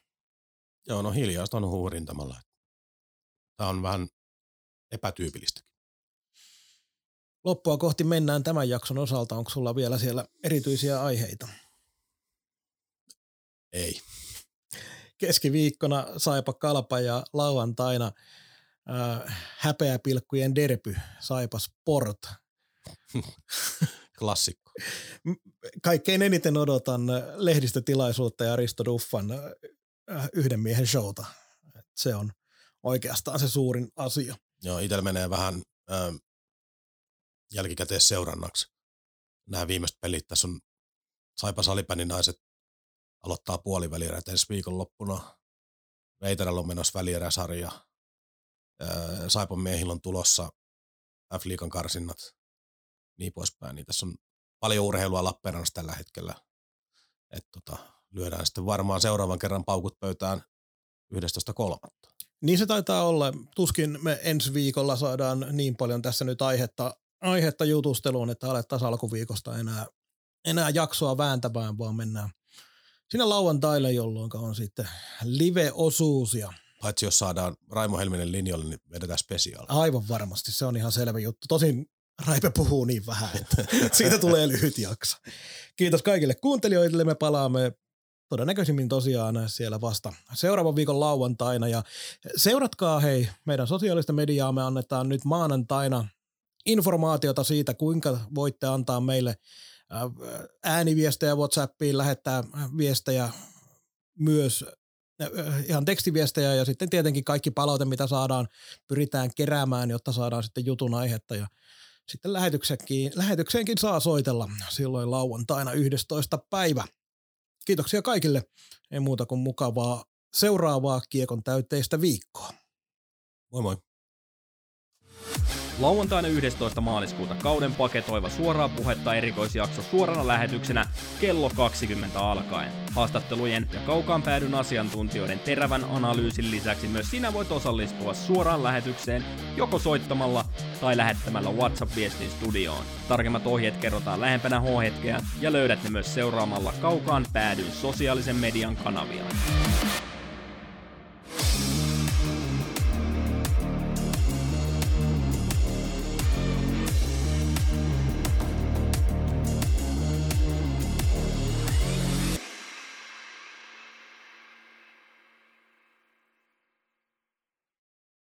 Joo, no hiljaista on huurintamalla. Tämä on vähän epätyypillistä. Loppua kohti mennään tämän jakson osalta. Onko sulla vielä siellä erityisiä aiheita? Ei. Keskiviikkona Saipa Kalpa ja lauantaina äh, häpeäpilkkujen derpy Saipa Sport. Klassikko. Kaikkein eniten odotan lehdistötilaisuutta ja Risto Duffan äh, yhden miehen showta. Se on oikeastaan se suurin asia. Joo, itsellä menee vähän ö, jälkikäteen seurannaksi. Nämä viimeiset pelit, tässä on Saipa Salipänin naiset aloittaa puolivälierät ensi viikonloppuna. Veiterällä on menossa välieräsarja. Öö, Saipan miehillä on tulossa F-liikan karsinnat, niin poispäin. Niin tässä on paljon urheilua Lappeenrannassa tällä hetkellä. Et tota, lyödään sitten varmaan seuraavan kerran paukut pöytään 11.3. Niin se taitaa olla. Tuskin me ensi viikolla saadaan niin paljon tässä nyt aihetta, aihetta jutusteluun, että alettaisiin alkuviikosta enää, enää jaksoa vääntämään, vaan mennään sinne lauantaille, jolloin on sitten live-osuus ja Paitsi jos saadaan Raimo Helminen linjoille, niin vedetään spesiaali. aivan varmasti se on ihan selvä juttu. Tosin Raipe puhuu niin vähän, että siitä tulee lyhyt jakso. Kiitos kaikille kuuntelijoille. Me palaamme todennäköisimmin tosiaan siellä vasta seuraavan viikon lauantaina. Ja seuratkaa hei meidän sosiaalista mediaa. Me annetaan nyt maanantaina informaatiota siitä, kuinka voitte antaa meille ääniviestejä WhatsAppiin, lähettää viestejä myös ihan tekstiviestejä ja sitten tietenkin kaikki palaute, mitä saadaan, pyritään keräämään, jotta saadaan sitten jutun aihetta ja sitten lähetykseenkin, lähetykseenkin saa soitella silloin lauantaina 11. päivä. Kiitoksia kaikille. Ei muuta kuin mukavaa seuraavaa kiekon täyteistä viikkoa. Moi moi. Lauantaina 11. maaliskuuta kauden paketoiva suoraa puhetta erikoisjakso suorana lähetyksenä kello 20 alkaen. Haastattelujen ja kaukaan päädyn asiantuntijoiden terävän analyysin lisäksi myös sinä voit osallistua suoraan lähetykseen joko soittamalla tai lähettämällä WhatsApp-viestin studioon. Tarkemmat ohjeet kerrotaan lähempänä H-hetkeä ja löydät ne myös seuraamalla kaukaan päädyn sosiaalisen median kanavia.